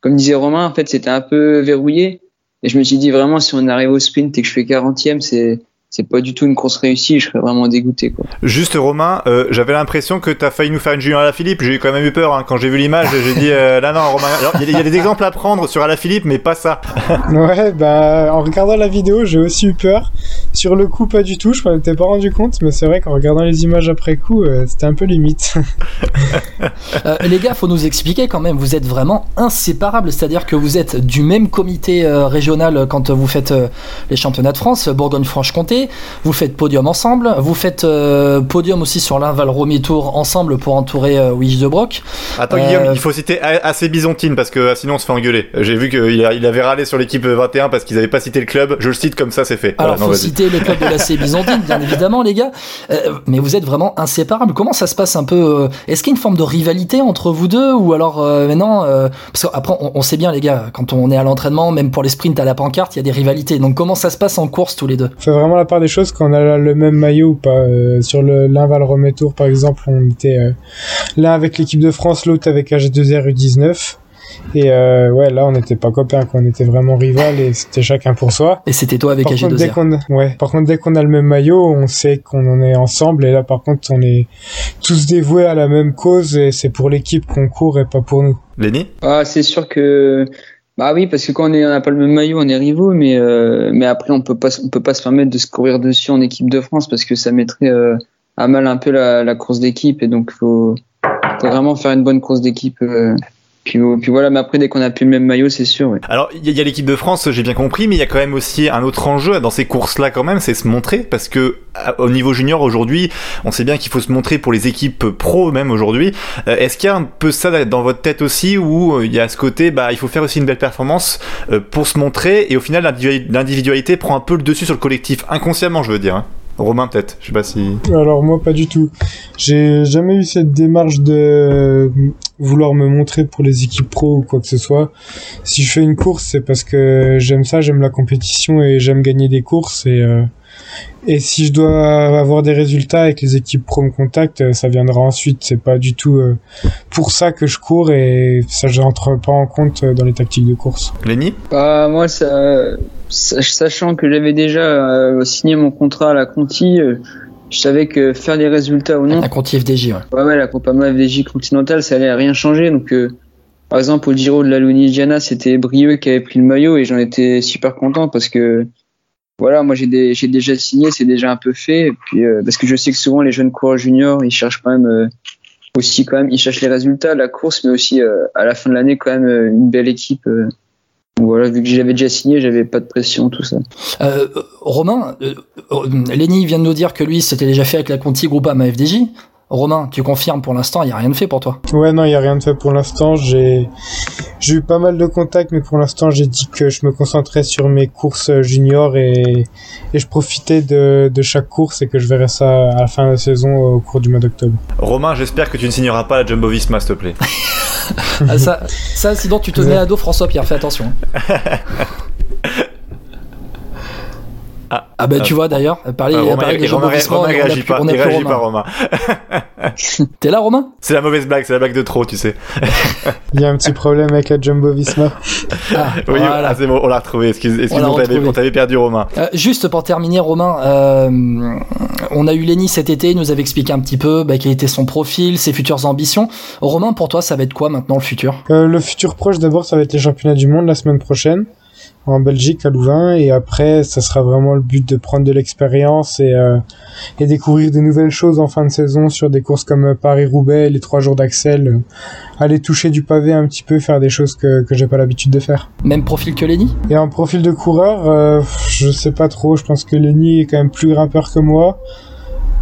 comme disait Romain, en fait, c'était un peu verrouillé. Et je me suis dit vraiment, si on arrive au sprint et que je fais 40e, c'est c'est pas du tout une course réussie. Je serais vraiment dégoûté. Quoi. Juste Romain, euh, j'avais l'impression que t'as failli nous faire une Julien Alaphilippe. J'ai quand même eu peur hein. quand j'ai vu l'image. J'ai dit euh, là non Romain. Il y, a des- il y a des exemples à prendre sur Alaphilippe, mais pas ça. Ouais, bah en regardant la vidéo, j'ai aussi eu peur. Sur le coup, pas du tout, je m'en étais pas rendu compte, mais c'est vrai qu'en regardant les images après coup, euh, c'était un peu limite. Euh, les gars, faut nous expliquer quand même. Vous êtes vraiment inséparables, c'est-à-dire que vous êtes du même comité euh, régional quand vous faites euh, les championnats de France, Bourgogne-Franche-Comté. Vous faites podium ensemble. Vous faites euh, podium aussi sur l'Inval Romy Tour ensemble pour entourer euh, Wish de Brock. Attends Euh, Guillaume, il faut citer a- assez Byzantine parce que euh, sinon on se fait engueuler. J'ai vu qu'il avait râlé sur l'équipe 21 parce qu'ils avaient pas cité le club. Je le cite comme ça, c'est fait. Alors, Voilà, faut citer le club de l'AC Byzantine, bien évidemment, les gars. Euh, mais vous êtes vraiment inséparables. Comment ça se passe un peu euh, Est-ce qu'il y a une forme de rivalité entre vous deux ou alors euh, euh, Parce qu'après, on, sait bien, les gars, quand on est à l'entraînement, même pour les sprints à la pancarte, il y a des rivalités. Donc, comment ça se passe en course tous les deux? Fait vraiment la part des choses quand on a le même maillot ou pas. Sur le l'Inval Romé Tour, par exemple, on était l'un avec l'équipe de France, l'autre avec AG2R U19. Et euh, ouais, là, on n'était pas copains, quoi. on était vraiment rival et c'était chacun pour soi. Et c'était toi avec Par contre, dès AG2R. qu'on a- ouais. Par contre, dès qu'on a le même maillot, on sait qu'on en est ensemble. Et là, par contre, on est tous dévoués à la même cause et c'est pour l'équipe qu'on court et pas pour nous. Lenny? Ah, c'est sûr que bah oui, parce que quand on est- on n'a pas le même maillot, on est rivaux, mais euh, mais après on peut pas on peut pas se permettre de se courir dessus en équipe de France parce que ça mettrait euh, à mal un peu la, la course d'équipe et donc faut faut vraiment faire une bonne course d'équipe. euh, puis, puis voilà, mais après dès qu'on a plus le même maillot, c'est sûr. Alors, il y a, l'équipe de France, j'ai bien compris, mais il y a quand même aussi un autre enjeu dans ces courses-là quand même, c'est se montrer, parce que au niveau junior aujourd'hui, on sait bien qu'il faut se montrer pour les équipes pro même aujourd'hui. Euh, Est-ce qu'il y a un peu ça dans votre tête aussi, où euh, il y a ce côté, bah, il faut faire aussi une belle performance euh, pour se montrer, et au final, l'individu- l'individualité prend un peu le dessus sur le collectif, inconsciemment, je veux dire. Romain peut-être, je sais pas si. Alors moi pas du tout. J'ai jamais eu cette démarche de vouloir me montrer pour les équipes pro ou quoi que ce soit. Si je fais une course, c'est parce que j'aime ça, j'aime la compétition et j'aime gagner des courses et euh, et si je dois avoir des résultats que les équipes pro me contactent, euh, ça viendra ensuite. C'est pas du tout euh, pour ça que je cours et ça je rentre pas en compte euh, dans les tactiques de course. Lenny Bah moi, ça, sachant que j'avais déjà signé mon contrat à la Conti, je savais que faire des résultats ou non, Un Conti FDJ, ouais. Ouais, ouais, la Copama FDJ Continental, ça allait rien changer. Donc, euh, par exemple, au Giro de la Lunigiana, c'était Brieux qui avait pris le maillot et j'en étais super content parce que, voilà, moi j'ai déjà signé, c'est déjà un peu fait. Puis, euh, parce que je sais que souvent les jeunes coureurs juniors, ils cherchent quand même euh, aussi quand même, ils cherchent les résultats, la course, mais aussi euh, à la fin de l'année quand même une belle équipe. voilà, vu que j'avais déjà signé, j'avais pas de pression, tout ça. Romain, Lenny vient de nous dire que lui, c'était déjà fait avec la Conti Groupama FDJ. Romain, tu confirmes pour l'instant, il n'y a rien de fait pour toi Ouais, non, il n'y a rien de fait pour l'instant. J'ai eu pas mal de contacts, mais pour l'instant, j'ai dit que je me concentrais sur mes courses juniors et, et je profitais de, de chaque course et que je verrais ça à la fin de la saison au cours du mois d'octobre. Romain, j'espère que tu ne signeras pas la Jumbo Visma, s'il te plaît. ah, ça, ça, sinon tu te mets à dos François Pierre, fais attention. Ah, ah bah tu vois d'ailleurs, parler, euh, Romain, parler des Romain, Romain, Romain, Romain réagit pas, il réagit pas Romain. T'es là Romain? C'est la mauvaise blague, c'est la blague de trop, tu sais. Il y a un petit problème avec la Jumbo Visma. Ah, oui, voilà. ah, c'est bon, on l'a retrouvé. Excuse, excuse on, on t'avait perdu Romain. Euh, juste pour terminer, Romain, euh, on a eu Lenny cet été, il nous avait expliqué un petit peu bah, quel était son profil, ses futures ambitions. Romain, pour toi, ça va être quoi maintenant le futur? Euh, Le futur proche, d'abord, ça va être les championnats du monde la semaine prochaine en Belgique à Louvain et après ça sera vraiment le but de prendre de l'expérience et, euh, et découvrir de nouvelles choses en fin de saison sur des courses comme Paris-Roubaix, les trois jours d'Axel, euh, aller toucher du pavé un petit peu, faire des choses que, que j'ai pas l'habitude de faire. Même profil que Lenny? Et en profil de coureur, euh, je sais pas trop, je pense que Lenny est quand même plus grimpeur que moi.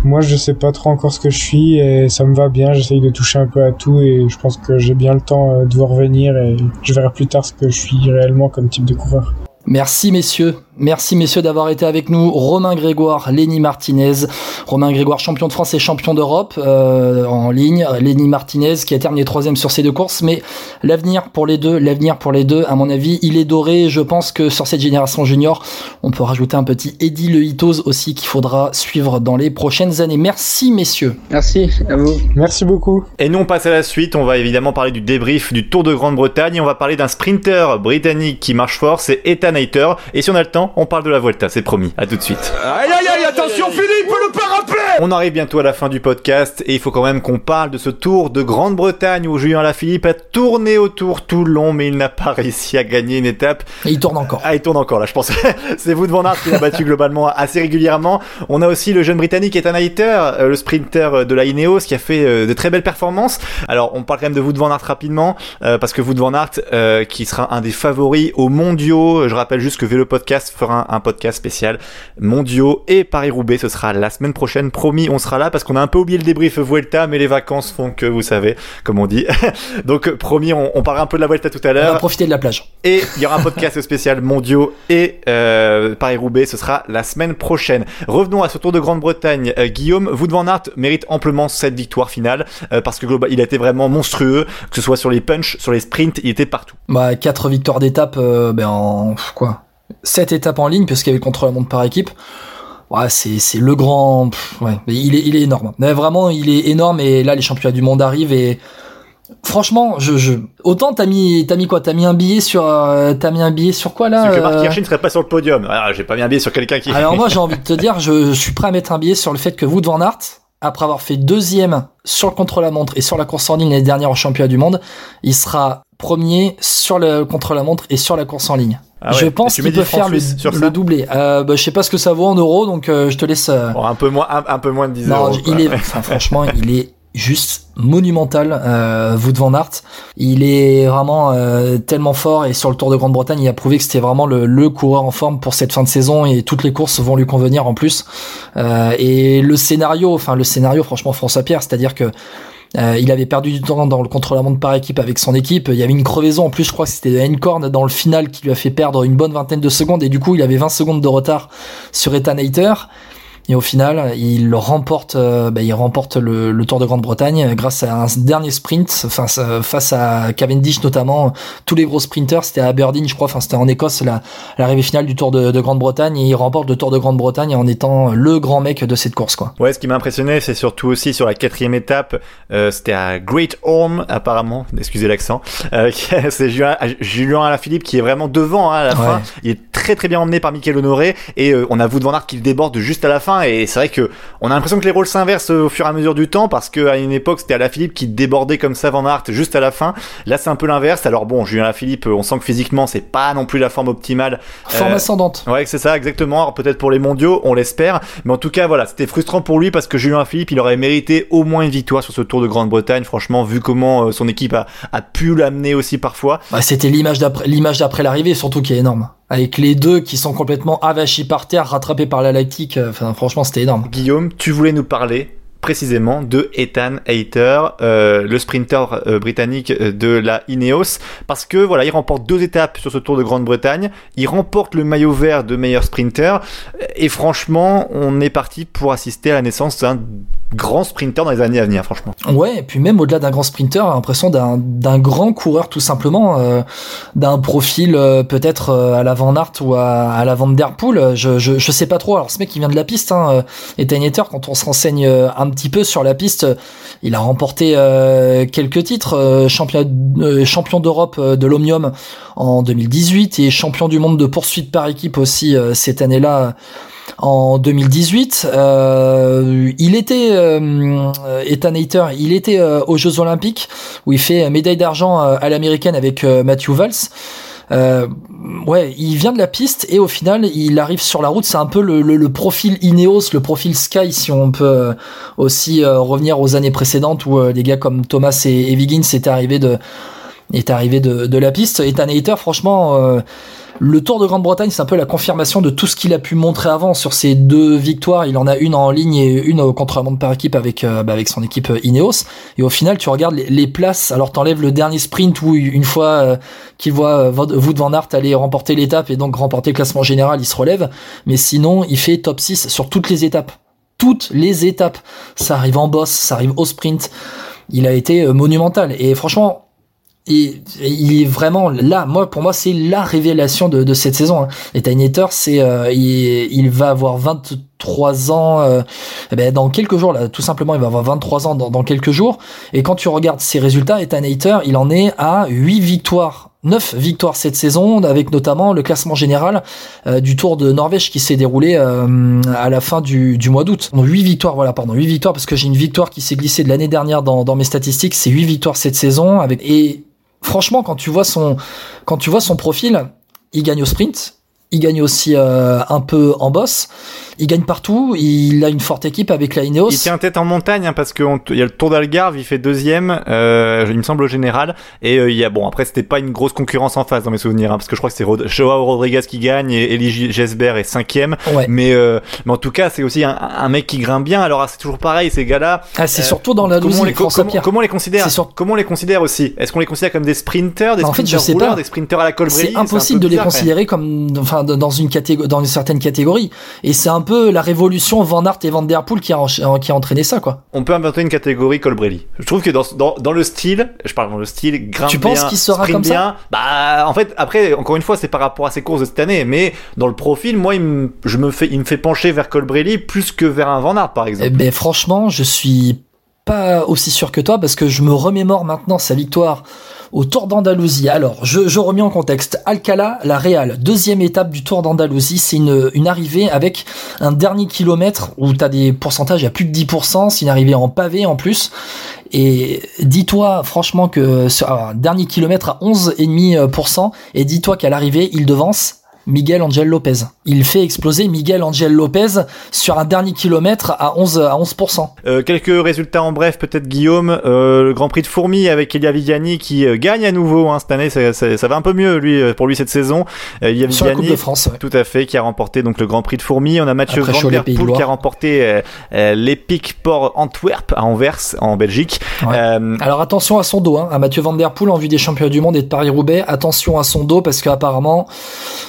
Moi, je sais pas trop encore ce que je suis et ça me va bien. J'essaye de toucher un peu à tout et je pense que j'ai bien le temps de voir venir et je verrai plus tard ce que je suis réellement comme type de coureur. Merci messieurs, merci messieurs d'avoir été avec nous. Romain Grégoire, Lenny Martinez, Romain Grégoire champion de France et champion d'Europe euh, en ligne, Lenny Martinez qui a terminé troisième sur ces deux courses, mais l'avenir pour les deux, l'avenir pour les deux, à mon avis, il est doré. Je pense que sur cette génération junior, on peut rajouter un petit Eddie Le Hitos aussi qu'il faudra suivre dans les prochaines années. Merci messieurs. Merci à vous. Merci beaucoup. Et nous on passe à la suite. On va évidemment parler du débrief du Tour de Grande-Bretagne et on va parler d'un sprinter britannique qui marche fort, c'est Ethan et si on a le temps, on parle de la Vuelta, c'est promis. À tout de suite. Aïe aïe aïe, attention Philippe, le parapet On arrive bientôt à la fin du podcast et il faut quand même qu'on parle de ce tour de Grande-Bretagne où Julien Lafilippe a tourné autour tout le long mais il n'a pas réussi à gagner une étape. Et il tourne encore. Ah, il tourne encore là, je pense. c'est vous de Van Aert qui l'a battu globalement assez régulièrement. On a aussi le jeune britannique Ethan Hayter, le sprinter de la Ineos qui a fait de très belles performances. Alors, on parle quand même de vous de Van Aert rapidement euh, parce que vous de Van Aert euh, qui sera un des favoris aux mondiaux. Je rappelle juste que Vélo Podcast fera un, un podcast spécial mondiaux et Paris-Roubaix. Ce sera la semaine prochaine. Promis, on sera là parce qu'on a un peu oublié le débrief Vuelta, mais les vacances font que vous savez, comme on dit. Donc, promis, on, on parlera un peu de la Vuelta tout à l'heure. On va profiter de la plage. Et il y aura un podcast spécial mondiaux et euh, Paris-Roubaix. Ce sera la semaine prochaine. Revenons à ce Tour de Grande-Bretagne. Euh, Guillaume, Wout van Aert mérite amplement cette victoire finale euh, parce que global, il a été vraiment monstrueux, que ce soit sur les punchs, sur les sprints, il était partout. Bah, quatre victoires d'étape, euh, ben en quoi 7 étapes en ligne, puisqu'il y avait le contre-la-montre par équipe. Ouais, c'est, c'est le grand. Pff, ouais, il est, il est énorme. Mais vraiment, il est énorme. Et là, les championnats du monde arrivent. Et franchement, je, je... autant t'as mis, t'as mis quoi? T'as mis un billet sur, euh, t'as mis un billet sur quoi là C'est que Marc euh? Hirschi ne serait pas sur le podium. Ah, j'ai pas mis un billet sur quelqu'un qui. Alors moi, j'ai envie de te dire, je, je suis prêt à mettre un billet sur le fait que Wout van Aert, après avoir fait deuxième sur le contre-la-montre et sur la course en ligne l'année dernière au championnat du monde, il sera premier sur le contre-la-montre et sur la course en ligne. Ah ouais. Je pense qu'il peut faire le, sur le doublé. Euh, bah, je sais pas ce que ça vaut en euros, donc euh, je te laisse. euh, Bon, un peu moins, un, un peu moins de 10 non, euros. il est, enfin, franchement, il est juste monumental, euh, Wout van Aert. Il est vraiment euh, tellement fort et sur le Tour de Grande-Bretagne, il a prouvé que c'était vraiment le, le coureur en forme pour cette fin de saison et toutes les courses vont lui convenir en plus. Euh, et le scénario, enfin le scénario, franchement, François Pierre, c'est-à-dire que euh, il avait perdu du temps dans le contre-la-montre par équipe avec son équipe. Il y avait une crevaison en plus, je crois que c'était Encorn dans le final qui lui a fait perdre une bonne vingtaine de secondes et du coup il avait 20 secondes de retard sur Ethan Hayter. Et au final, il remporte, euh, bah, il remporte le, le Tour de Grande-Bretagne grâce à un dernier sprint face, face à Cavendish notamment. Tous les gros sprinters, c'était à Aberdeen, je crois, enfin c'était en Écosse la- l'arrivée finale du Tour de, de Grande-Bretagne et il remporte le Tour de Grande-Bretagne en étant le grand mec de cette course, quoi. Ouais, ce qui m'a impressionné, c'est surtout aussi sur la quatrième étape, euh, c'était à Great Orme, apparemment, excusez l'accent, euh, c'est Julien, Julien Alaphilippe qui est vraiment devant hein, à la Ouais. fin, il est très très bien emmené par Michael Honoré et euh, on a Wout van Aert qui le déborde juste à la fin et c'est vrai que on a l'impression que les rôles s'inversent au fur et à mesure du temps parce que à une époque c'était Alaphilippe qui débordait comme ça Van Aert juste à la fin. Là c'est un peu l'inverse. Alors bon, Julien Alaphilippe, on sent que physiquement c'est pas non plus la forme optimale. Forme Euh, ascendante. Ouais, c'est ça, exactement. Alors, peut-être pour les mondiaux, on l'espère. Mais en tout cas, voilà, c'était frustrant pour lui parce que Julien Philippe, il aurait mérité au moins une victoire sur ce Tour de Grande-Bretagne. Franchement, vu comment euh, son équipe a, a pu l'amener aussi parfois. Bah, c'était l'image d'après l'image d'après l'arrivée surtout qui est énorme. Avec les deux qui sont complètement avachis par terre, rattrapés par la lactique. euh, Enfin, franchement, c'était énorme. Guillaume, tu voulais nous parler précisément de Ethan Hayter, euh, le sprinter euh, britannique euh, de la Ineos, parce que voilà, il remporte deux étapes sur ce Tour de Grande-Bretagne, il remporte le maillot vert de meilleur sprinter, et franchement, on est parti pour assister à la naissance d'un grand sprinter dans les années à venir, franchement. Ouais, et puis même au-delà d'un grand sprinter, l'impression d'un grand coureur tout simplement, d'un profil peut-être à la Van Aert ou à, à la Van Der Poel. Je, je sais pas trop. Alors ce mec il vient de la piste, hein, Ethan Hayter, quand on se renseigne un petit peu sur la piste, il a remporté euh, quelques titres, euh, champion euh, champion d'Europe de l'Omnium en 2018 et champion du monde de poursuite par équipe aussi cette année-là en 2018. Euh, il était euh, il était aux Jeux Olympiques où il fait médaille d'argent à l'américaine avec Matthew Valls. Euh, ouais, il vient de la piste et au final, il arrive sur la route. C'est un peu le, le, le profil Ineos, le profil Sky, si on peut euh, aussi euh, revenir aux années précédentes où euh, des gars comme Thomas et, et Wiggins étaient arrivés de est arrivé de, de la piste. Ethan Hayter, franchement, euh, le Tour de Grande-Bretagne, c'est un peu la confirmation de tout ce qu'il a pu montrer avant sur ces deux victoires. Il en a une en ligne et une au contre-la-montre par équipe avec euh, bah, avec son équipe euh, Ineos. Et au final, tu regardes les, places. Alors t'enlèves le dernier sprint où une fois euh, qu'il voit Wout van Aert aller remporter l'étape et donc remporter le classement général, il se relève. Mais sinon, il fait top 6 sur toutes les étapes. Toutes les étapes. Ça arrive en boss, ça arrive au sprint. Il a été monumental. Et franchement, et, il est vraiment là. Moi, pour moi, c'est la révélation de, de cette saison. Hein. Et Hater, c'est, euh, il, il va avoir 23 ans. Euh, eh ben, dans quelques jours, là, tout simplement, il va avoir 23 ans dans, dans quelques jours. Et quand tu regardes ses résultats, Ethan il en est à 8 victoires. 9 victoires cette saison, avec notamment le classement général euh, du Tour de Norvège qui s'est déroulé euh, à la fin du, du mois d'août. 8 victoires, voilà, pardon, 8 victoires parce que j'ai une victoire qui s'est glissée de l'année dernière dans, dans mes statistiques. C'est 8 victoires cette saison avec et franchement, quand tu vois son, quand tu vois son profil, il gagne au sprint, il gagne aussi euh, un peu en boss, il gagne partout, il a une forte équipe avec la Ineos. Il tient tête en montagne hein, parce qu'il y a le Tour d'Algarve, il fait deuxième, euh, il me semble au général. Et euh, il y a bon après c'était pas une grosse concurrence en face dans mes souvenirs hein, parce que je crois que c'est Rod Joao Rodriguez qui gagne et Elie Gesbert est cinquième. Ouais. Mais euh, mais en tout cas c'est aussi un, un, mec qui grimpe bien. Alors c'est toujours pareil ces gars-là. Ah c'est euh, surtout dans la comment, les, François comment, comment on les considère sur... Comment on les considère aussi Est-ce qu'on les considère comme des sprinters, des en sprinters fait, je rouleurs, sais pas. des sprinters à la Colbrelli C'est impossible de les considérer comme enfin dans une catégorie dans une certaine catégorie. Et c'est un peu la révolution Van Aert et Van Der Poel qui a, qui a entraîné ça, quoi. On peut inventer une catégorie Colbrelli. Je trouve que dans, dans, dans le style, je parle dans le style, grimpe Tu bien, penses qu'il sera comme bien, ça Bah, en fait, après, encore une fois, c'est par rapport à ses courses de cette année, mais dans le profil, moi, il me, je me fais, il me fait pencher vers Colbrelli plus que vers un Van Aert, par exemple. Eh ben, franchement, je suis pas aussi sûr que toi parce que je me remémore maintenant sa victoire au Tour d'Andalousie. Alors, je, remets en contexte. Alcala, la Real, deuxième étape du Tour d'Andalousie, c'est une, arrivée avec un dernier kilomètre où tu as des pourcentages à plus de 10%, c'est une arrivée en pavé en plus. Et dis-toi franchement que sur un dernier kilomètre à 11,5% et dis-toi qu'à l'arrivée, il devance Miguel Angel Lopez. Il fait exploser Miguel Angel Lopez sur un dernier kilomètre à 11 à 11%. Euh, quelques résultats en bref, peut-être Guillaume. Euh, le Grand Prix de Fourmi avec Elia Viviani qui euh, gagne à nouveau hein, cette année. Ça, ça, ça, va un peu mieux lui pour lui cette saison. Elia sur Viviani, la Coupe de France, ouais. tout à fait, qui a remporté donc le Grand Prix de Fourmi. On a Mathieu Van Der Poel qui a remporté l'Epic Port Antwerp à Anvers en Belgique. Ouais. Alors attention à son dos, hein, à Mathieu Van Der Poel en vue des championnats du monde et de Paris Roubaix. Attention à son dos parce qu'apparemment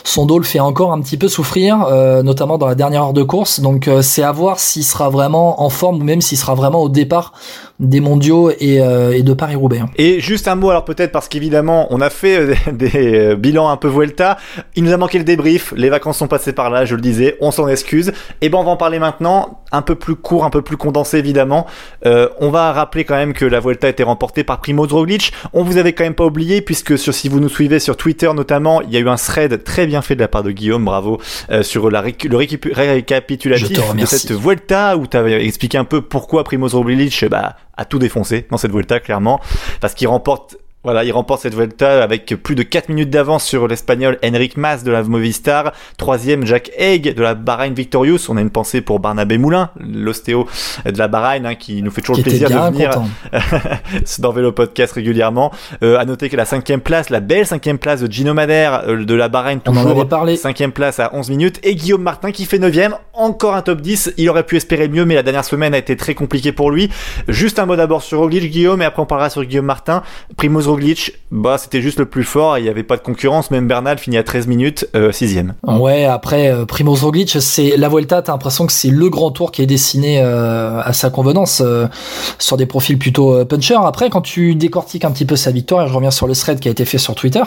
son le fait encore un petit peu souffrir, euh, notamment dans la dernière heure de course. Donc euh, c'est à voir s'il sera vraiment en forme ou même s'il sera vraiment au départ des mondiaux et, et de Paris-Roubaix. Hein. Et juste un mot alors peut-être parce qu'évidemment on a fait des, bilans un peu Vuelta, il nous a manqué le débrief, les vacances sont passées par là, je le disais, on s'en excuse. Et ben on va en parler maintenant, un peu plus court, un peu plus condensé évidemment. on va rappeler quand même que la Vuelta a été remportée par Primoz Roglic. On vous avait quand même pas oublié puisque sur, si vous nous suivez sur Twitter notamment, il y a eu un thread très bien fait de la part de Guillaume, bravo, euh, sur la le récapitulatif de cette Vuelta où tu avais expliqué un peu pourquoi Primoz Roglic bah, a tout défoncé dans cette Vuelta clairement parce qu'il remporte voilà, il remporte cette Vuelta avec plus de 4 minutes d'avance sur l'Espagnol Enric Mas de la Movistar. Troisième, Jack Haig de la Bahrain Victorious. On a une pensée pour Barnabé Moulin, l'ostéo de la Bahrain, hein, qui nous fait toujours le plaisir de venir dans Vélo Podcast régulièrement. Euh, à noter que la cinquième place, la belle cinquième place de Gino Madère euh, de la Bahrain, toujours parlé. cinquième place à 11 minutes. Et Guillaume Martin qui fait neuvième, encore un top 10. Il aurait pu espérer mieux, mais la dernière semaine a été très compliquée pour lui. Juste un mot d'abord sur Roglic, Guillaume, et après on parlera sur Guillaume Martin. Primoz Roglic, bah c'était juste le plus fort, il n'y avait pas de concurrence, même Bernal finit à 13 minutes, 6 euh, Ouais, après euh, Primoz Roglic, c'est la Vuelta, t'as l'impression que c'est le grand tour qui est dessiné euh, à sa convenance sur des profils plutôt puncher. Après, quand tu décortiques un petit peu sa victoire, et je reviens sur le thread qui a été fait sur Twitter,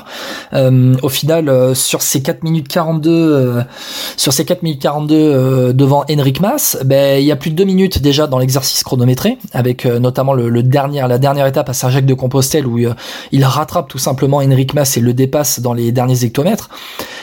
au final, sur ces 4 minutes 42, sur ces 4 minutes 42 devant Henrik Mas, ben il y a plus de 2 minutes déjà dans l'exercice chronométré, avec notamment le, le, la dernière étape à Saint-Jacques de Compostelle où il rattrape tout simplement Henrik Mas et le dépasse dans les derniers hectomètres.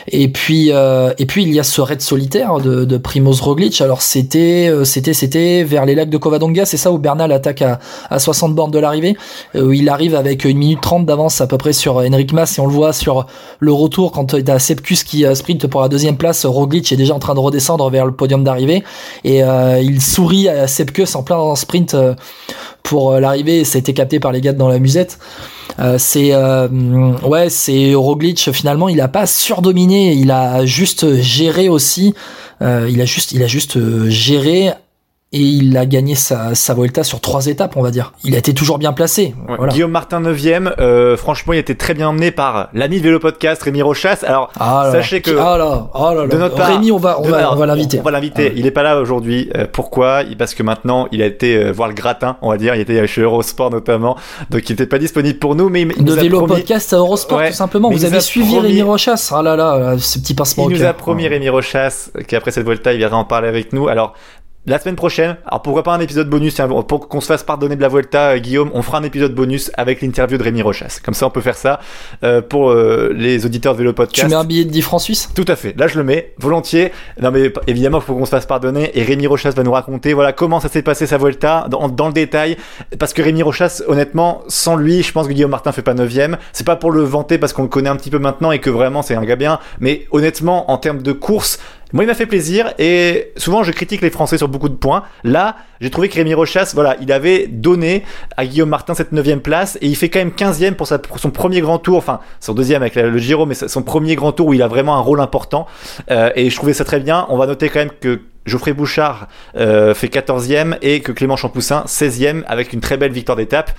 Et puis, euh, et puis il y a ce raid solitaire de, de Primoz Roglic. Alors c'était, euh, c'était, c'était vers les lacs de Covadonga, c'est ça où Bernal attaque à, à 60 bornes de l'arrivée, euh, il arrive avec une minute 30 d'avance à peu près sur Henrik Mas et on le voit sur le retour quand il a Sepkus qui sprint pour la deuxième place. Roglic est déjà en train de redescendre vers le podium d'arrivée et il sourit à Sepkus en plein sprint pour l'arrivée. Ça a été capté par les gars dans la musette. Euh, c'est euh, ouais, c'est Roglic finalement, il a pas surdominé, il a juste géré aussi. Euh, il a juste, il a juste géré et il a gagné sa, sa Vuelta sur trois étapes, on va dire. Il a été toujours bien placé. Guillaume Martin 9ème, euh, franchement, il a été très bien emmené par l'ami de Vélo Podcast, Rémi Rochas. Alors, ah sachez que ah là, ah de notre part, Rémi, on va, on va, on va l'inviter. On va l'inviter. Il est pas là aujourd'hui. Euh, pourquoi? Parce que maintenant, il a été euh, voir le gratin, on va dire. Il était chez Eurosport notamment, donc il n'était pas disponible pour nous. Mais il de Vélo Podcast à Eurosport, tout simplement. Vous avez suivi Rémi Rochas. Ah là là, ce petit pincement. Il nous a promis Rémi Rochas qu'après cette Vuelta, il viendra en parler avec nous. Alors la semaine prochaine, alors pourquoi pas un épisode bonus Pour qu'on se fasse pardonner de la Vuelta, euh, Guillaume, on fera un épisode bonus avec l'interview de Rémi Rochas. Comme ça, on peut faire ça euh, pour euh, les auditeurs de Vélo Podcast. Tu mets un billet de 10 francs suisses? Tout à fait. Là, je le mets volontiers. Non, mais évidemment, il faut qu'on se fasse pardonner. Et Rémi Rochas va nous raconter voilà comment ça s'est passé sa Vuelta dans, dans, le détail. Parce que Rémi Rochas, honnêtement, sans lui, je pense que Guillaume Martin fait pas 9 C'est pas pour le vanter parce qu'on le connaît un petit peu maintenant et que vraiment c'est un gars bien. Mais honnêtement, en termes de course, moi, il m'a fait plaisir et souvent je critique les Français sur beaucoup de points. Là, j'ai trouvé que Rémi Rochas, voilà, il avait donné à Guillaume Martin cette 9 place et il fait quand même 15e pour, sa, son premier grand tour, enfin son deuxième avec le Giro, mais son premier grand tour où il a vraiment un rôle important. Euh, et je trouvais ça très bien. On va noter quand même que Geoffrey Bouchard euh, fait 14e et que Clément Champoussin 16e avec une très belle victoire d'étape.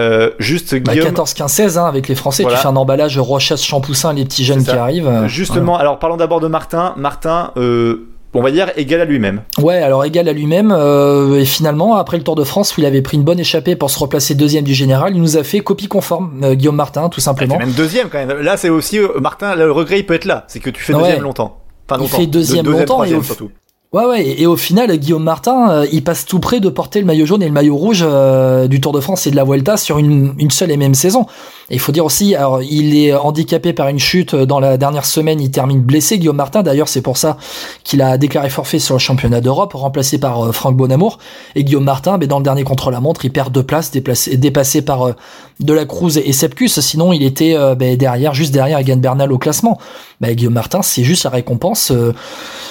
Euh, juste bah, Guillaume. 14, 15, 16 hein, avec les Français. Tu fais un emballage Rochas, Champoussin, les petits jeunes qui arrivent. Euh, Justement, alors parlons d'abord de Martin. Martin, euh, on va dire égal à lui-même. Ouais, alors égal à lui-même. Euh, et finalement, après le Tour de France où il avait pris une bonne échappée pour se replacer deuxième du général, il nous a fait copie conforme, euh, Guillaume Martin, tout simplement. même deuxième quand même. Là, c'est aussi Martin. Le regret, il peut être là. C'est que tu fais deuxième longtemps. Enfin, longtemps. Il fait deuxième, longtemps et surtout. Ouais, ouais, et, au final, Guillaume Martin, euh, il passe tout près de porter le maillot jaune et le maillot rouge euh, du Tour de France et de la Vuelta sur une, une seule et même saison. Et il faut dire aussi, alors, il est handicapé par une chute dans la dernière semaine, il termine blessé, Guillaume Martin. D'ailleurs, c'est pour ça qu'il a déclaré forfait sur le championnat d'Europe, remplacé par euh, Franck Bonamour. Et Guillaume Martin, mais dans le dernier contre-la-montre, il perd deux places, dépassé par De la Cruz et Sepkus. Sinon, il était ben, derrière, juste derrière Egan Bernal au classement. Ben, Guillaume Martin, c'est juste la récompense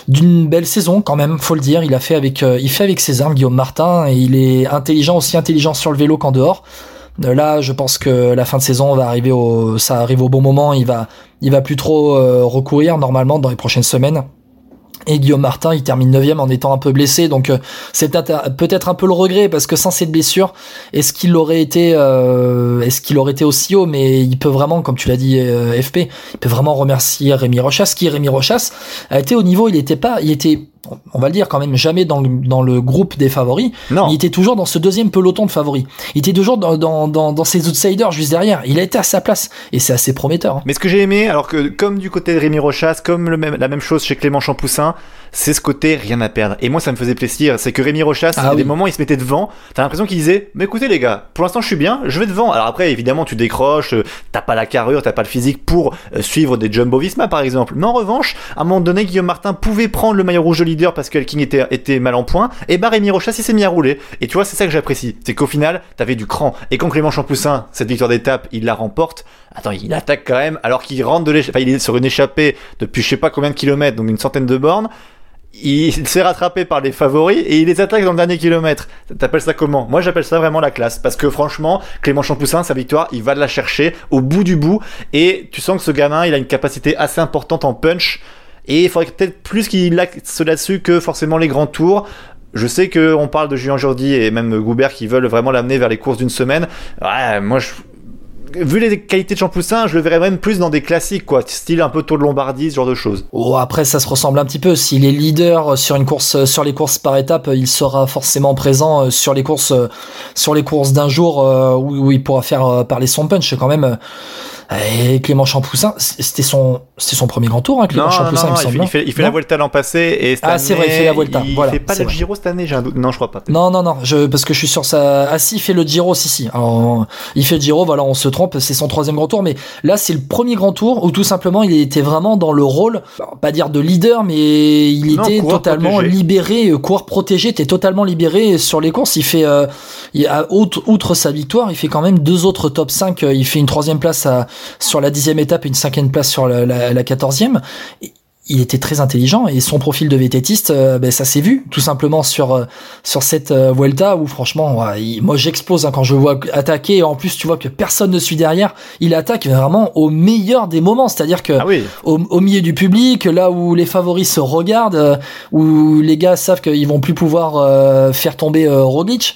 d'une belle saison quand même, faut le dire. Il a fait avec, euh, il fait avec ses armes, Guillaume Martin, et il est intelligent, aussi intelligent sur le vélo qu'en dehors. Euh, là, je pense que la fin de saison va arriver au, ça arrive au bon moment. Il va, il va plus trop euh, recourir normalement dans les prochaines semaines. Et Guillaume Martin, il termine 9 en étant un peu blessé, donc euh, c'est peut-être un peu le regret parce que sans cette blessure, est-ce qu'il aurait été, est-ce qu'il aurait été aussi haut? Mais il peut vraiment, comme tu l'as dit, FP, il peut vraiment remercier Rémi Rochas. Qui Rémi Rochas a été au niveau, il était pas, il était on va le dire quand même, jamais dans le, dans le groupe des favoris. Non. Il était toujours dans ce deuxième peloton de favoris. Il était toujours dans, dans, dans, dans ses outsiders juste derrière. Il a été à sa place et c'est assez prometteur. hein. Mais ce que j'ai aimé, alors que comme du côté de Rémi Rochas, comme le même, la même chose chez Clément Champoussin, c'est ce côté rien à perdre. Et moi, ça me faisait plaisir. C'est que Rémi Rochas, Ah il y a des oui. moments, il se mettait devant. T'as l'impression qu'il disait, mais écoutez les gars, pour l'instant, je suis bien, je vais devant. Alors après, évidemment, tu décroches, euh, t'as pas la carrure, t'as pas le physique pour euh, suivre des Jumbo Visma, par exemple. Mais en revanche, à un moment donné, Guillaume Martin pouvait prendre le maillot rouge de leader parce que King était, était mal en point. Et bah, Rémi Rochas, il s'est mis à rouler. Et tu vois, c'est ça que j'apprécie. C'est qu'au final, t'avais du cran. Et quand Clément Champoussin, cette victoire d'étape, il la remporte. Attends, il attaque quand même, alors qu'il rentre de l'échappée, enfin, il est sur une échappée depuis je sais pas combien de kilomètres, donc une centaine de bornes. Il s'est rattrapé par les favoris et il les attaque dans le dernier kilomètre. T'appelles ça comment? Moi j'appelle ça vraiment la classe parce que franchement, Clément Champoussin, sa victoire, il va la chercher au bout du bout et tu sens que ce gamin, il a une capacité assez importante en punch et il faudrait peut-être plus qu'il axe là-dessus que forcément les grands tours. Je sais que on parle de Julien Jordi et même Goubert qui veulent vraiment l'amener vers les courses d'une semaine. Ouais, moi je vu les qualités de Champoussin, je le verrais même plus dans des classiques, quoi, style un peu Tour de Lombardie, ce genre de choses. Oh, après, ça se ressemble un petit peu. S'il est leader sur une course, sur les courses par étapes, il sera forcément présent euh, sur les courses, euh, sur les courses d'un jour euh, où, il pourra faire euh, parler son punch. Quand même. euh, Et Clément Champoussin, c'était son, c'était son premier grand tour, hein, Clément Non, non, non, il me il, semble. fait, il fait, il fait la Vuelta l'an passé et cette Ah, c'est vrai, il fait la Vuelta, Il voilà, fait pas c'est le vrai. Giro cette année, j'ai un doute. Non, je crois pas. Non, non, non, je, parce que je suis sur sa. Ah si, il fait le Giro, si, si. Alors, il fait le Giro, voilà, on se trompe, c'est son troisième grand tour, mais là, c'est le premier grand tour où tout simplement, il était vraiment dans le rôle, pas dire de leader, mais il était totalement protégé. libéré, euh, coureur protégé, était totalement libéré sur les courses. Il fait, euh, il, a- outre, outre sa victoire, il fait quand même deux autres top 5. euh, Il fait une troisième place à, sur la dixième étape et une cinquième place sur la, la, la quatorzième. Il était très intelligent et son profil de vététiste, euh, ben, ça s'est vu tout simplement sur euh, sur cette euh, Vuelta où franchement, ouais, il- moi j'explose hein, quand je vois attaquer. Et en plus, tu vois que personne ne suit derrière. Il attaque vraiment au meilleur des moments, c'est-à-dire que Ah oui. au, au milieu du public, là où les favoris se regardent, où les gars savent qu'ils vont plus pouvoir faire tomber Roglic.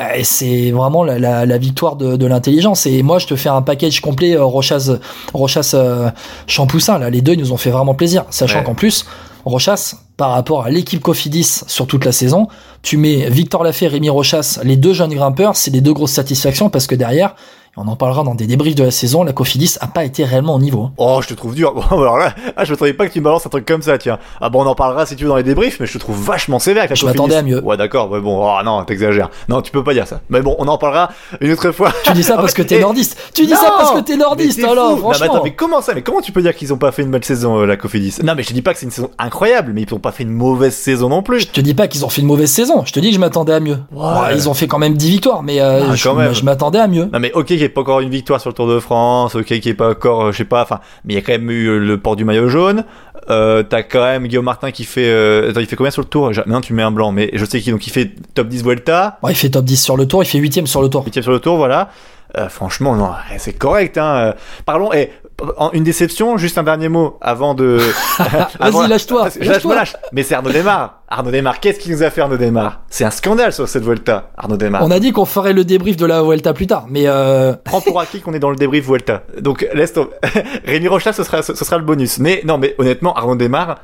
Euh, et c'est vraiment la, la, la victoire de, de l'intelligence. Et moi, je te fais un package complet euh, Rochas, Rochas euh, Champoussin. Là, les deux ils nous ont fait vraiment plaisir, sachant Ouais. qu'en plus, Rochas, par rapport à l'équipe Cofidis sur toute la saison, tu mets Victor Lafay, Rémi Rochas, les deux jeunes grimpeurs, c'est des deux grosses satisfactions parce que derrière, on en parlera dans des débriefs de la saison, la Cofidis a pas été réellement au niveau. hein. Oh, je te trouve dur. Bon, alors là, ah, je m'attendais pas que tu me balances un truc comme ça, tiens. Ah bon, on en parlera si tu veux dans les débriefs, mais je te trouve vachement sévère avec la Je m'attendais à mieux. Ouais, d'accord. Ouais, bon, oh non, t'exagères. Non, tu peux pas dire ça. Mais bon, on en parlera une autre fois. Tu dis ça parce que t'es nordiste. Tu dis ça parce que t'es nordiste, Mais alors, fou. Non, mais attends, mais comment ça Mais comment tu peux dire qu'ils ont pas fait une belle saison, euh, la Cofidis? Non, mais je te dis pas que c'est une saison incroyable, mais ils ont pas fait une mauvaise saison non plus. Je te dis pas qu'ils ont fait une mauvaise saison. Je te dis que je m'attendais à mieux. Ouais. Ils ont fait quand même 10 victoires, mais euh, Ah, je, m'attendais à mieux. Non mais ok qu'il n'y ait pas encore une victoire sur le Tour de France, ok qu'il n'y ait pas encore, euh, je sais pas, enfin, mais il y a quand même eu euh, le port du maillot jaune. Euh, T'as quand même Guillaume Martin qui fait, euh, attends, il fait combien sur le Tour? Non, tu mets un blanc, mais je sais qu'il donc il fait top 10 Vuelta, Bon, il fait top 10 sur le tour, il fait 8ème sur le tour. 8 sur le Tour, voilà. Euh, franchement, non, c'est correct. Hein. Euh, Parlons. Et en- une déception, juste un dernier mot avant de. Vas-y, lâche-toi. Lâche, lâche. Mais c'est Arnaud Desmar. Arnaud Desmar, qu'est-ce qu'il nous a fait Arnaud Desmar? C'est un scandale sur cette Vuelta, Arnaud Desmar. On a dit qu'on ferait le débrief de la Vuelta plus tard, mais euh, prends pour acquis qu'on est dans le débrief Vuelta. Donc laisse tomber. Rémi Rocha, ce sera, ce sera le bonus. Mais non, mais honnêtement, Arnaud Desmar,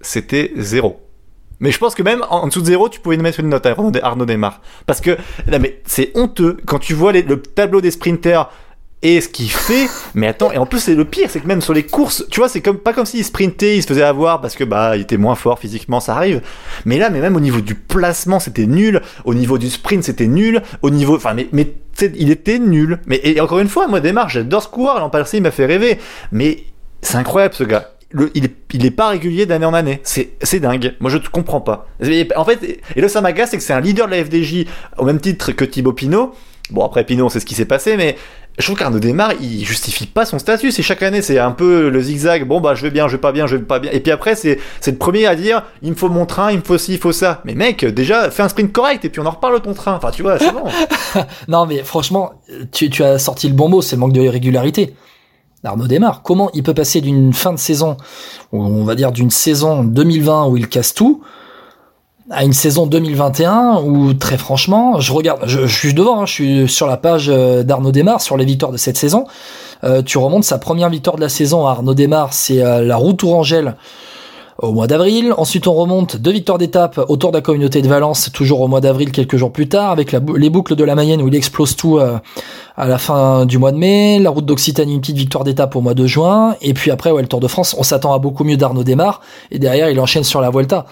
c'était zéro. Mais je pense que même en dessous de zéro, tu pouvais mettre une note à Arnaud, Desmar. Parce que, non mais c'est honteux quand tu vois les- le tableau des sprinters et ce qu'il fait. Mais attends, et en plus c'est le pire, c'est que même sur les courses, tu vois, c'est comme pas comme s'il sprintait, il se faisait avoir parce que bah il était moins fort physiquement, ça arrive. Mais là, mais même au niveau du placement, c'était nul. Au niveau du sprint, c'était nul. Au niveau, enfin, mais, il était nul. Mais et encore une fois, moi, Desmar, j'adore ce coureur. L'an il m'a fait rêver. Mais c'est incroyable ce gars. Il, est, il pas régulier d'année en année. C'est, dingue. Moi, je te comprends pas. Et, en fait, et le Samaga, c'est que c'est un leader de la FDJ au même titre que Thibaut Pinot. Bon, après Pinot, sait ce qui s'est passé, mais je trouve qu'Arnaud Desmar, il justifie pas son statut. C'est chaque année, c'est un peu le zigzag. Bon, bah, je vais bien, je vais pas bien, je vais pas bien. Et puis après, c'est, c'est le premier à dire, il me faut mon train, il me faut ci, il faut ça. Mais mec, déjà, fais un sprint correct et puis on en reparle ton train. Enfin, tu vois, c'est bon. non, mais franchement, tu, tu as sorti le bon mot, c'est le manque de régularité. Arnaud démarre. Comment il peut passer d'une fin de saison, on va dire d'une saison 2020 où il casse tout, à une saison 2021 où très franchement, je regarde, je, je suis devant, hein, je suis sur la page euh, d'Arnaud Desmar sur les victoires de cette saison. Euh, tu remontes sa première victoire de la saison à Arnaud Desmar, c'est euh, la route Tourangelle au mois d'avril. Ensuite, on remonte deux victoires d'étape autour de la communauté de Valence, toujours au mois d'avril, quelques jours plus tard, avec les boucles de la Mayenne où il explose tout euh, à la fin du mois de mai. La route d'Occitanie, une petite victoire d'étape au mois de juin. Et puis après, ouais, le Tour de France, on s'attend à beaucoup mieux d'Arnaud Démarre. Et derrière, il enchaîne sur la Vuelta.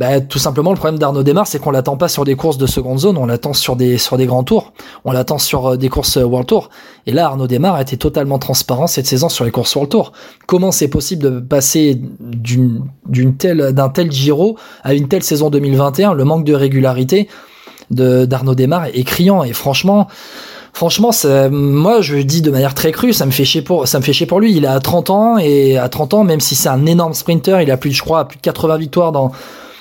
Bah, tout simplement, le problème d'Arnaud Démarre, c'est qu'on l'attend pas sur des courses de seconde zone, on l'attend sur des sur des grands tours, on l'attend sur euh, des courses euh, World Tour. Et là, Arnaud Démarre a été totalement transparent cette saison sur les courses World Tour. Comment c'est possible de passer d'une telle d'un tel Giro à une telle saison 2021 Le manque de régularité de d'Arnaud Démarre est criant et franchement. Franchement, moi je dis de manière très crue, ça me fait chier pour ça me fait chier pour lui. Il a 30 ans et à 30 ans, même si c'est un énorme sprinter, il a plus, je crois, plus de 80 victoires dans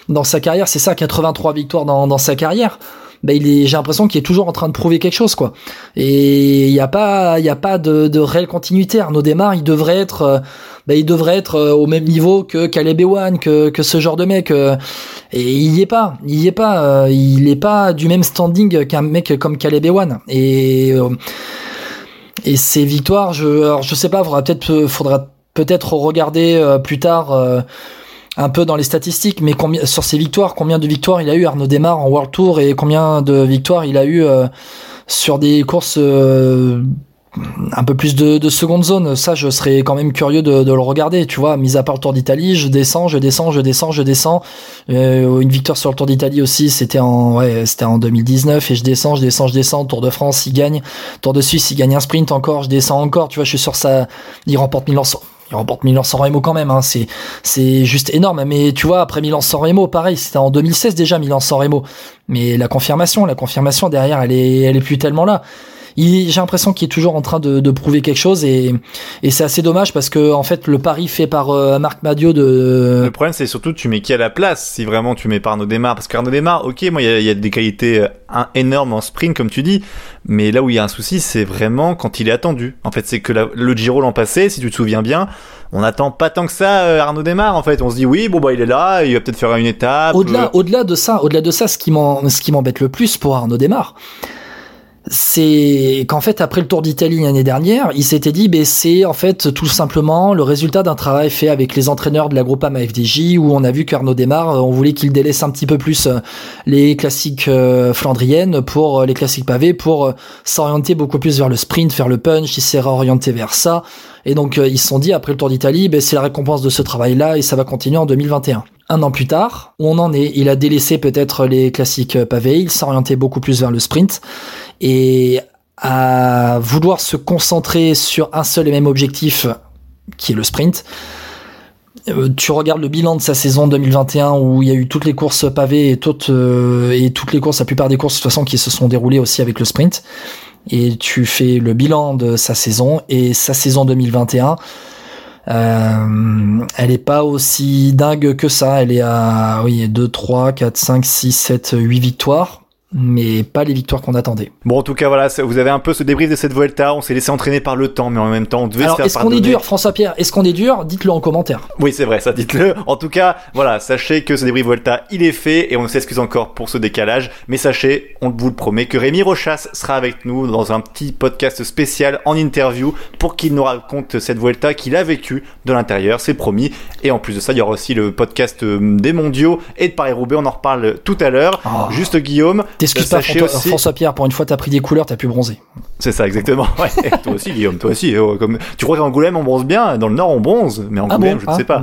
dans sa carrière, c'est ça, 83 victoires dans, dans sa carrière. Bah, il est, j'ai l'impression qu'il est toujours en train de prouver quelque chose, quoi. Et il n'y a pas, il y a pas de, de réelle continuité. Arnaud Desmar, il devrait être, euh, bah, il devrait être euh, au même niveau que Caleb Ewan, que, que ce genre de mec. Euh, et il y est pas, il y est pas, il est pas du même standing qu'un mec comme Caleb Ewan. Et et ces victoires, je, alors je sais pas, faudra peut-être, faudra peut-être regarder plus tard un peu dans les statistiques, mais combien, sur ses victoires, combien de victoires il a eu Arnaud Desmar en World Tour et combien de victoires il a eu euh, sur des courses euh, un peu plus de, de, seconde zone. Ça, je serais quand même curieux de, le regarder. Tu vois, mis à part le Tour d'Italie, je descends, je descends, je descends, je descends. Euh, une victoire sur le Tour d'Italie aussi, c'était en ouais, c'était en 2019 et je descends, je descends, je descends. Tour de France, il gagne. Tour de Suisse, il gagne un sprint encore, je descends encore. Tu vois, je suis sur ça. Il remporte Milan il remporte Milan-San Remo quand même, hein. c'est c'est juste énorme. Mais tu vois, après Milan-San Remo, pareil, c'était en 2016 déjà Milan-San Remo. Mais la confirmation, la confirmation derrière, elle est elle est plus tellement là j'ai l'impression qu'il est toujours en train de, de prouver quelque chose et, et c'est assez dommage parce que en fait le pari fait par euh, Marc Madio de le problème c'est surtout tu mets qui à la place si vraiment tu mets par Arnaud Desmar. Parce qu'Arnaud Desmar ok moi il y, y a, des qualités euh, énormes en sprint comme tu dis. Mais là où il y a un souci c'est vraiment quand il est attendu. En fait c'est que le Giro l'an passé si tu te souviens bien on attend pas tant que ça euh, Arnaud Desmar en fait. On se dit oui bon bah il est là il va peut-être faire une étape au-delà au-delà de ça au-delà de ça ce qui m'embête le plus pour Arnaud Desmar c'est qu'en fait après le Tour d'Italie l'année dernière, il s'était dit ben c'est en fait tout simplement le résultat d'un travail fait avec les entraîneurs de la Groupama FDJ où on a vu qu'Arnaud démarre, on voulait qu'il délaisse un petit peu plus euh, les classiques euh, flandriennes pour euh, les classiques pavés pour s'orienter beaucoup plus vers le sprint, vers le punch, il s'est réorienté vers ça. Et donc ils se sont dit après le Tour d'Italie ben c'est la récompense de ce travail-là et ça va continuer en 2021 un an plus tard, où on en est. Il a délaissé peut-être les classiques pavés, il s'est orienté beaucoup plus vers le sprint et à vouloir se concentrer sur un seul et même objectif qui est le sprint. Euh, tu regardes le bilan de sa saison 2021 où il y a eu toutes les courses pavées et toutes, euh, et toutes les courses, la plupart des courses de toute façon qui se sont déroulées aussi avec le sprint. Et tu fais le bilan de sa saison et sa saison 2021. Euh, elle est pas aussi dingue que ça. Elle est à oui 2, 3, 4, 5, 6, 7, 8 victoires mais pas les victoires qu'on attendait. Bon, en tout cas, voilà, vous avez un peu ce débrief de cette Vuelta. On s'est laissé entraîner par le temps, mais en même temps, on devait Alors, se faire est-ce qu'on est dur, François Pierre Est-ce qu'on est dur? Dites-le en commentaire. Oui, c'est vrai, ça, dites-le. En tout cas, voilà, sachez que ce débrief Vuelta, il est fait et on s'excuse encore pour ce décalage. Mais sachez, on vous le promet, que Rémi Rochas sera avec nous dans un petit podcast spécial en interview pour qu'il nous raconte cette Vuelta qu'il a vécue de l'intérieur, c'est promis. Et en plus de ça, il y aura aussi le podcast euh, des mondiaux et de Paris-Roubaix. On en reparle tout à l'heure. Oh. Juste Guillaume. T'excuses pas, François, aussi... François Pierre, pour une fois, t'as pris des couleurs, t'as pu bronzer. C'est ça, exactement. Ouais. toi aussi, Guillaume, toi aussi. Oh, comme... Tu crois qu'Angoulême, on bronze bien Dans le Nord, on bronze. Mais Angoulême, ah bon je ne ah, sais pas.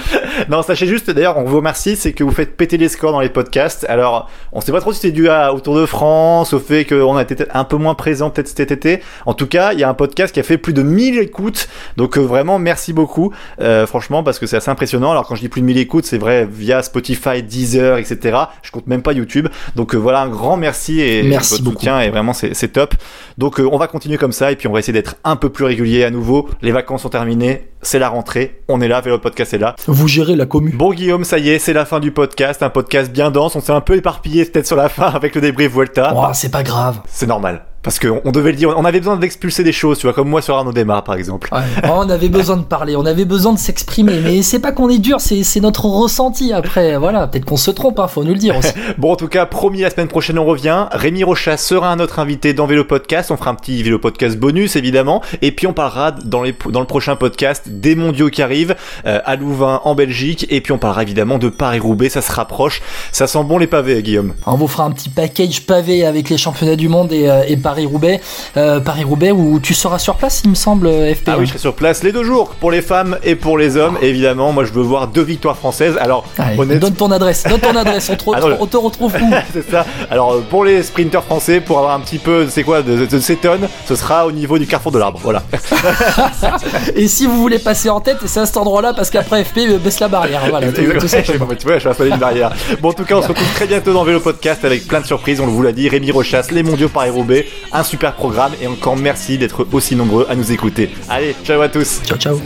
non, sachez juste, d'ailleurs, on vous remercie, c'est que vous faites péter les scores dans les podcasts. Alors, on sait pas trop si c'est dû à, au Tour de France, au fait qu'on a été un peu moins présent peut-être cet été. En tout cas, il y a un podcast qui a fait plus de 1000 écoutes. Donc, euh, vraiment, merci beaucoup. Euh, franchement, parce que c'est assez impressionnant. Alors, quand je dis plus de 1000 écoutes, c'est vrai via Spotify, Deezer, etc. Je compte même pas YouTube. Donc, euh, voilà, un grand merci et merci votre beaucoup. soutien. Et vraiment, c'est top. Donc, euh, on va continuer comme ça et puis on va essayer d'être un peu plus régulier à nouveau. Les vacances sont terminées, c'est la rentrée, on est là, Vélo Podcast est là. Vous gérez la commu. Bon Guillaume, ça y est, c'est la fin du podcast, un podcast bien dense, on s'est un peu éparpillé peut-être sur la fin avec le débrief Vuelta. Oh, c'est pas grave. C'est normal. Parce qu'on on devait le dire, on avait besoin d'expulser des choses, tu vois, comme moi sur Arnaud Démarre par exemple. Ouais, on avait besoin de parler, on avait besoin de s'exprimer, mais c'est pas qu'on est dur, c'est c'est notre ressenti après. Voilà, peut-être qu'on se trompe, hein, faut nous le dire aussi. Bon, en tout cas, promis, la semaine prochaine, on revient. Rémi Rocha sera notre invité dans Vélo Podcast. On fera un petit Vélo Podcast bonus, évidemment. Et puis, on parlera dans, les, dans le prochain podcast des mondiaux qui arrivent euh, à Louvain, en Belgique. Et puis, on parlera évidemment de Paris-Roubaix. Ça se rapproche. Ça sent bon les pavés, Guillaume. On vous fera un petit package pavé avec les championnats du monde et, euh, et Paris-Roubaix. Euh, Paris-Roubaix où tu seras sur place, il me semble, FP. Ah oui, je serai sur place les deux jours pour les femmes et pour les hommes. Évidemment, moi, je veux voir deux victoires françaises. Alors, Allez, honnête- Donne ton adresse, donne ton adresse, on te, Ah non, retrouve- on te retrouve où c'est ça. Alors, euh, pour les sprinteurs français, pour avoir un petit peu, c'est quoi, de, de, de ces tonnes, ce sera au niveau du carrefour de l'arbre. Voilà. Et si vous voulez passer en tête, c'est à cet endroit-là parce qu'après FP euh, baisse la barrière. Voilà, tout, tout tu vois, je vais installer une barrière. Bon, en tout cas, on se retrouve très bientôt dans Vélo Podcast avec plein de surprises. On vous l'a dit, Rémi Rochas, les mondiaux Paris-Roubaix, un super programme. Et encore merci d'être aussi nombreux à nous écouter. Allez, ciao à tous. Ciao, ciao.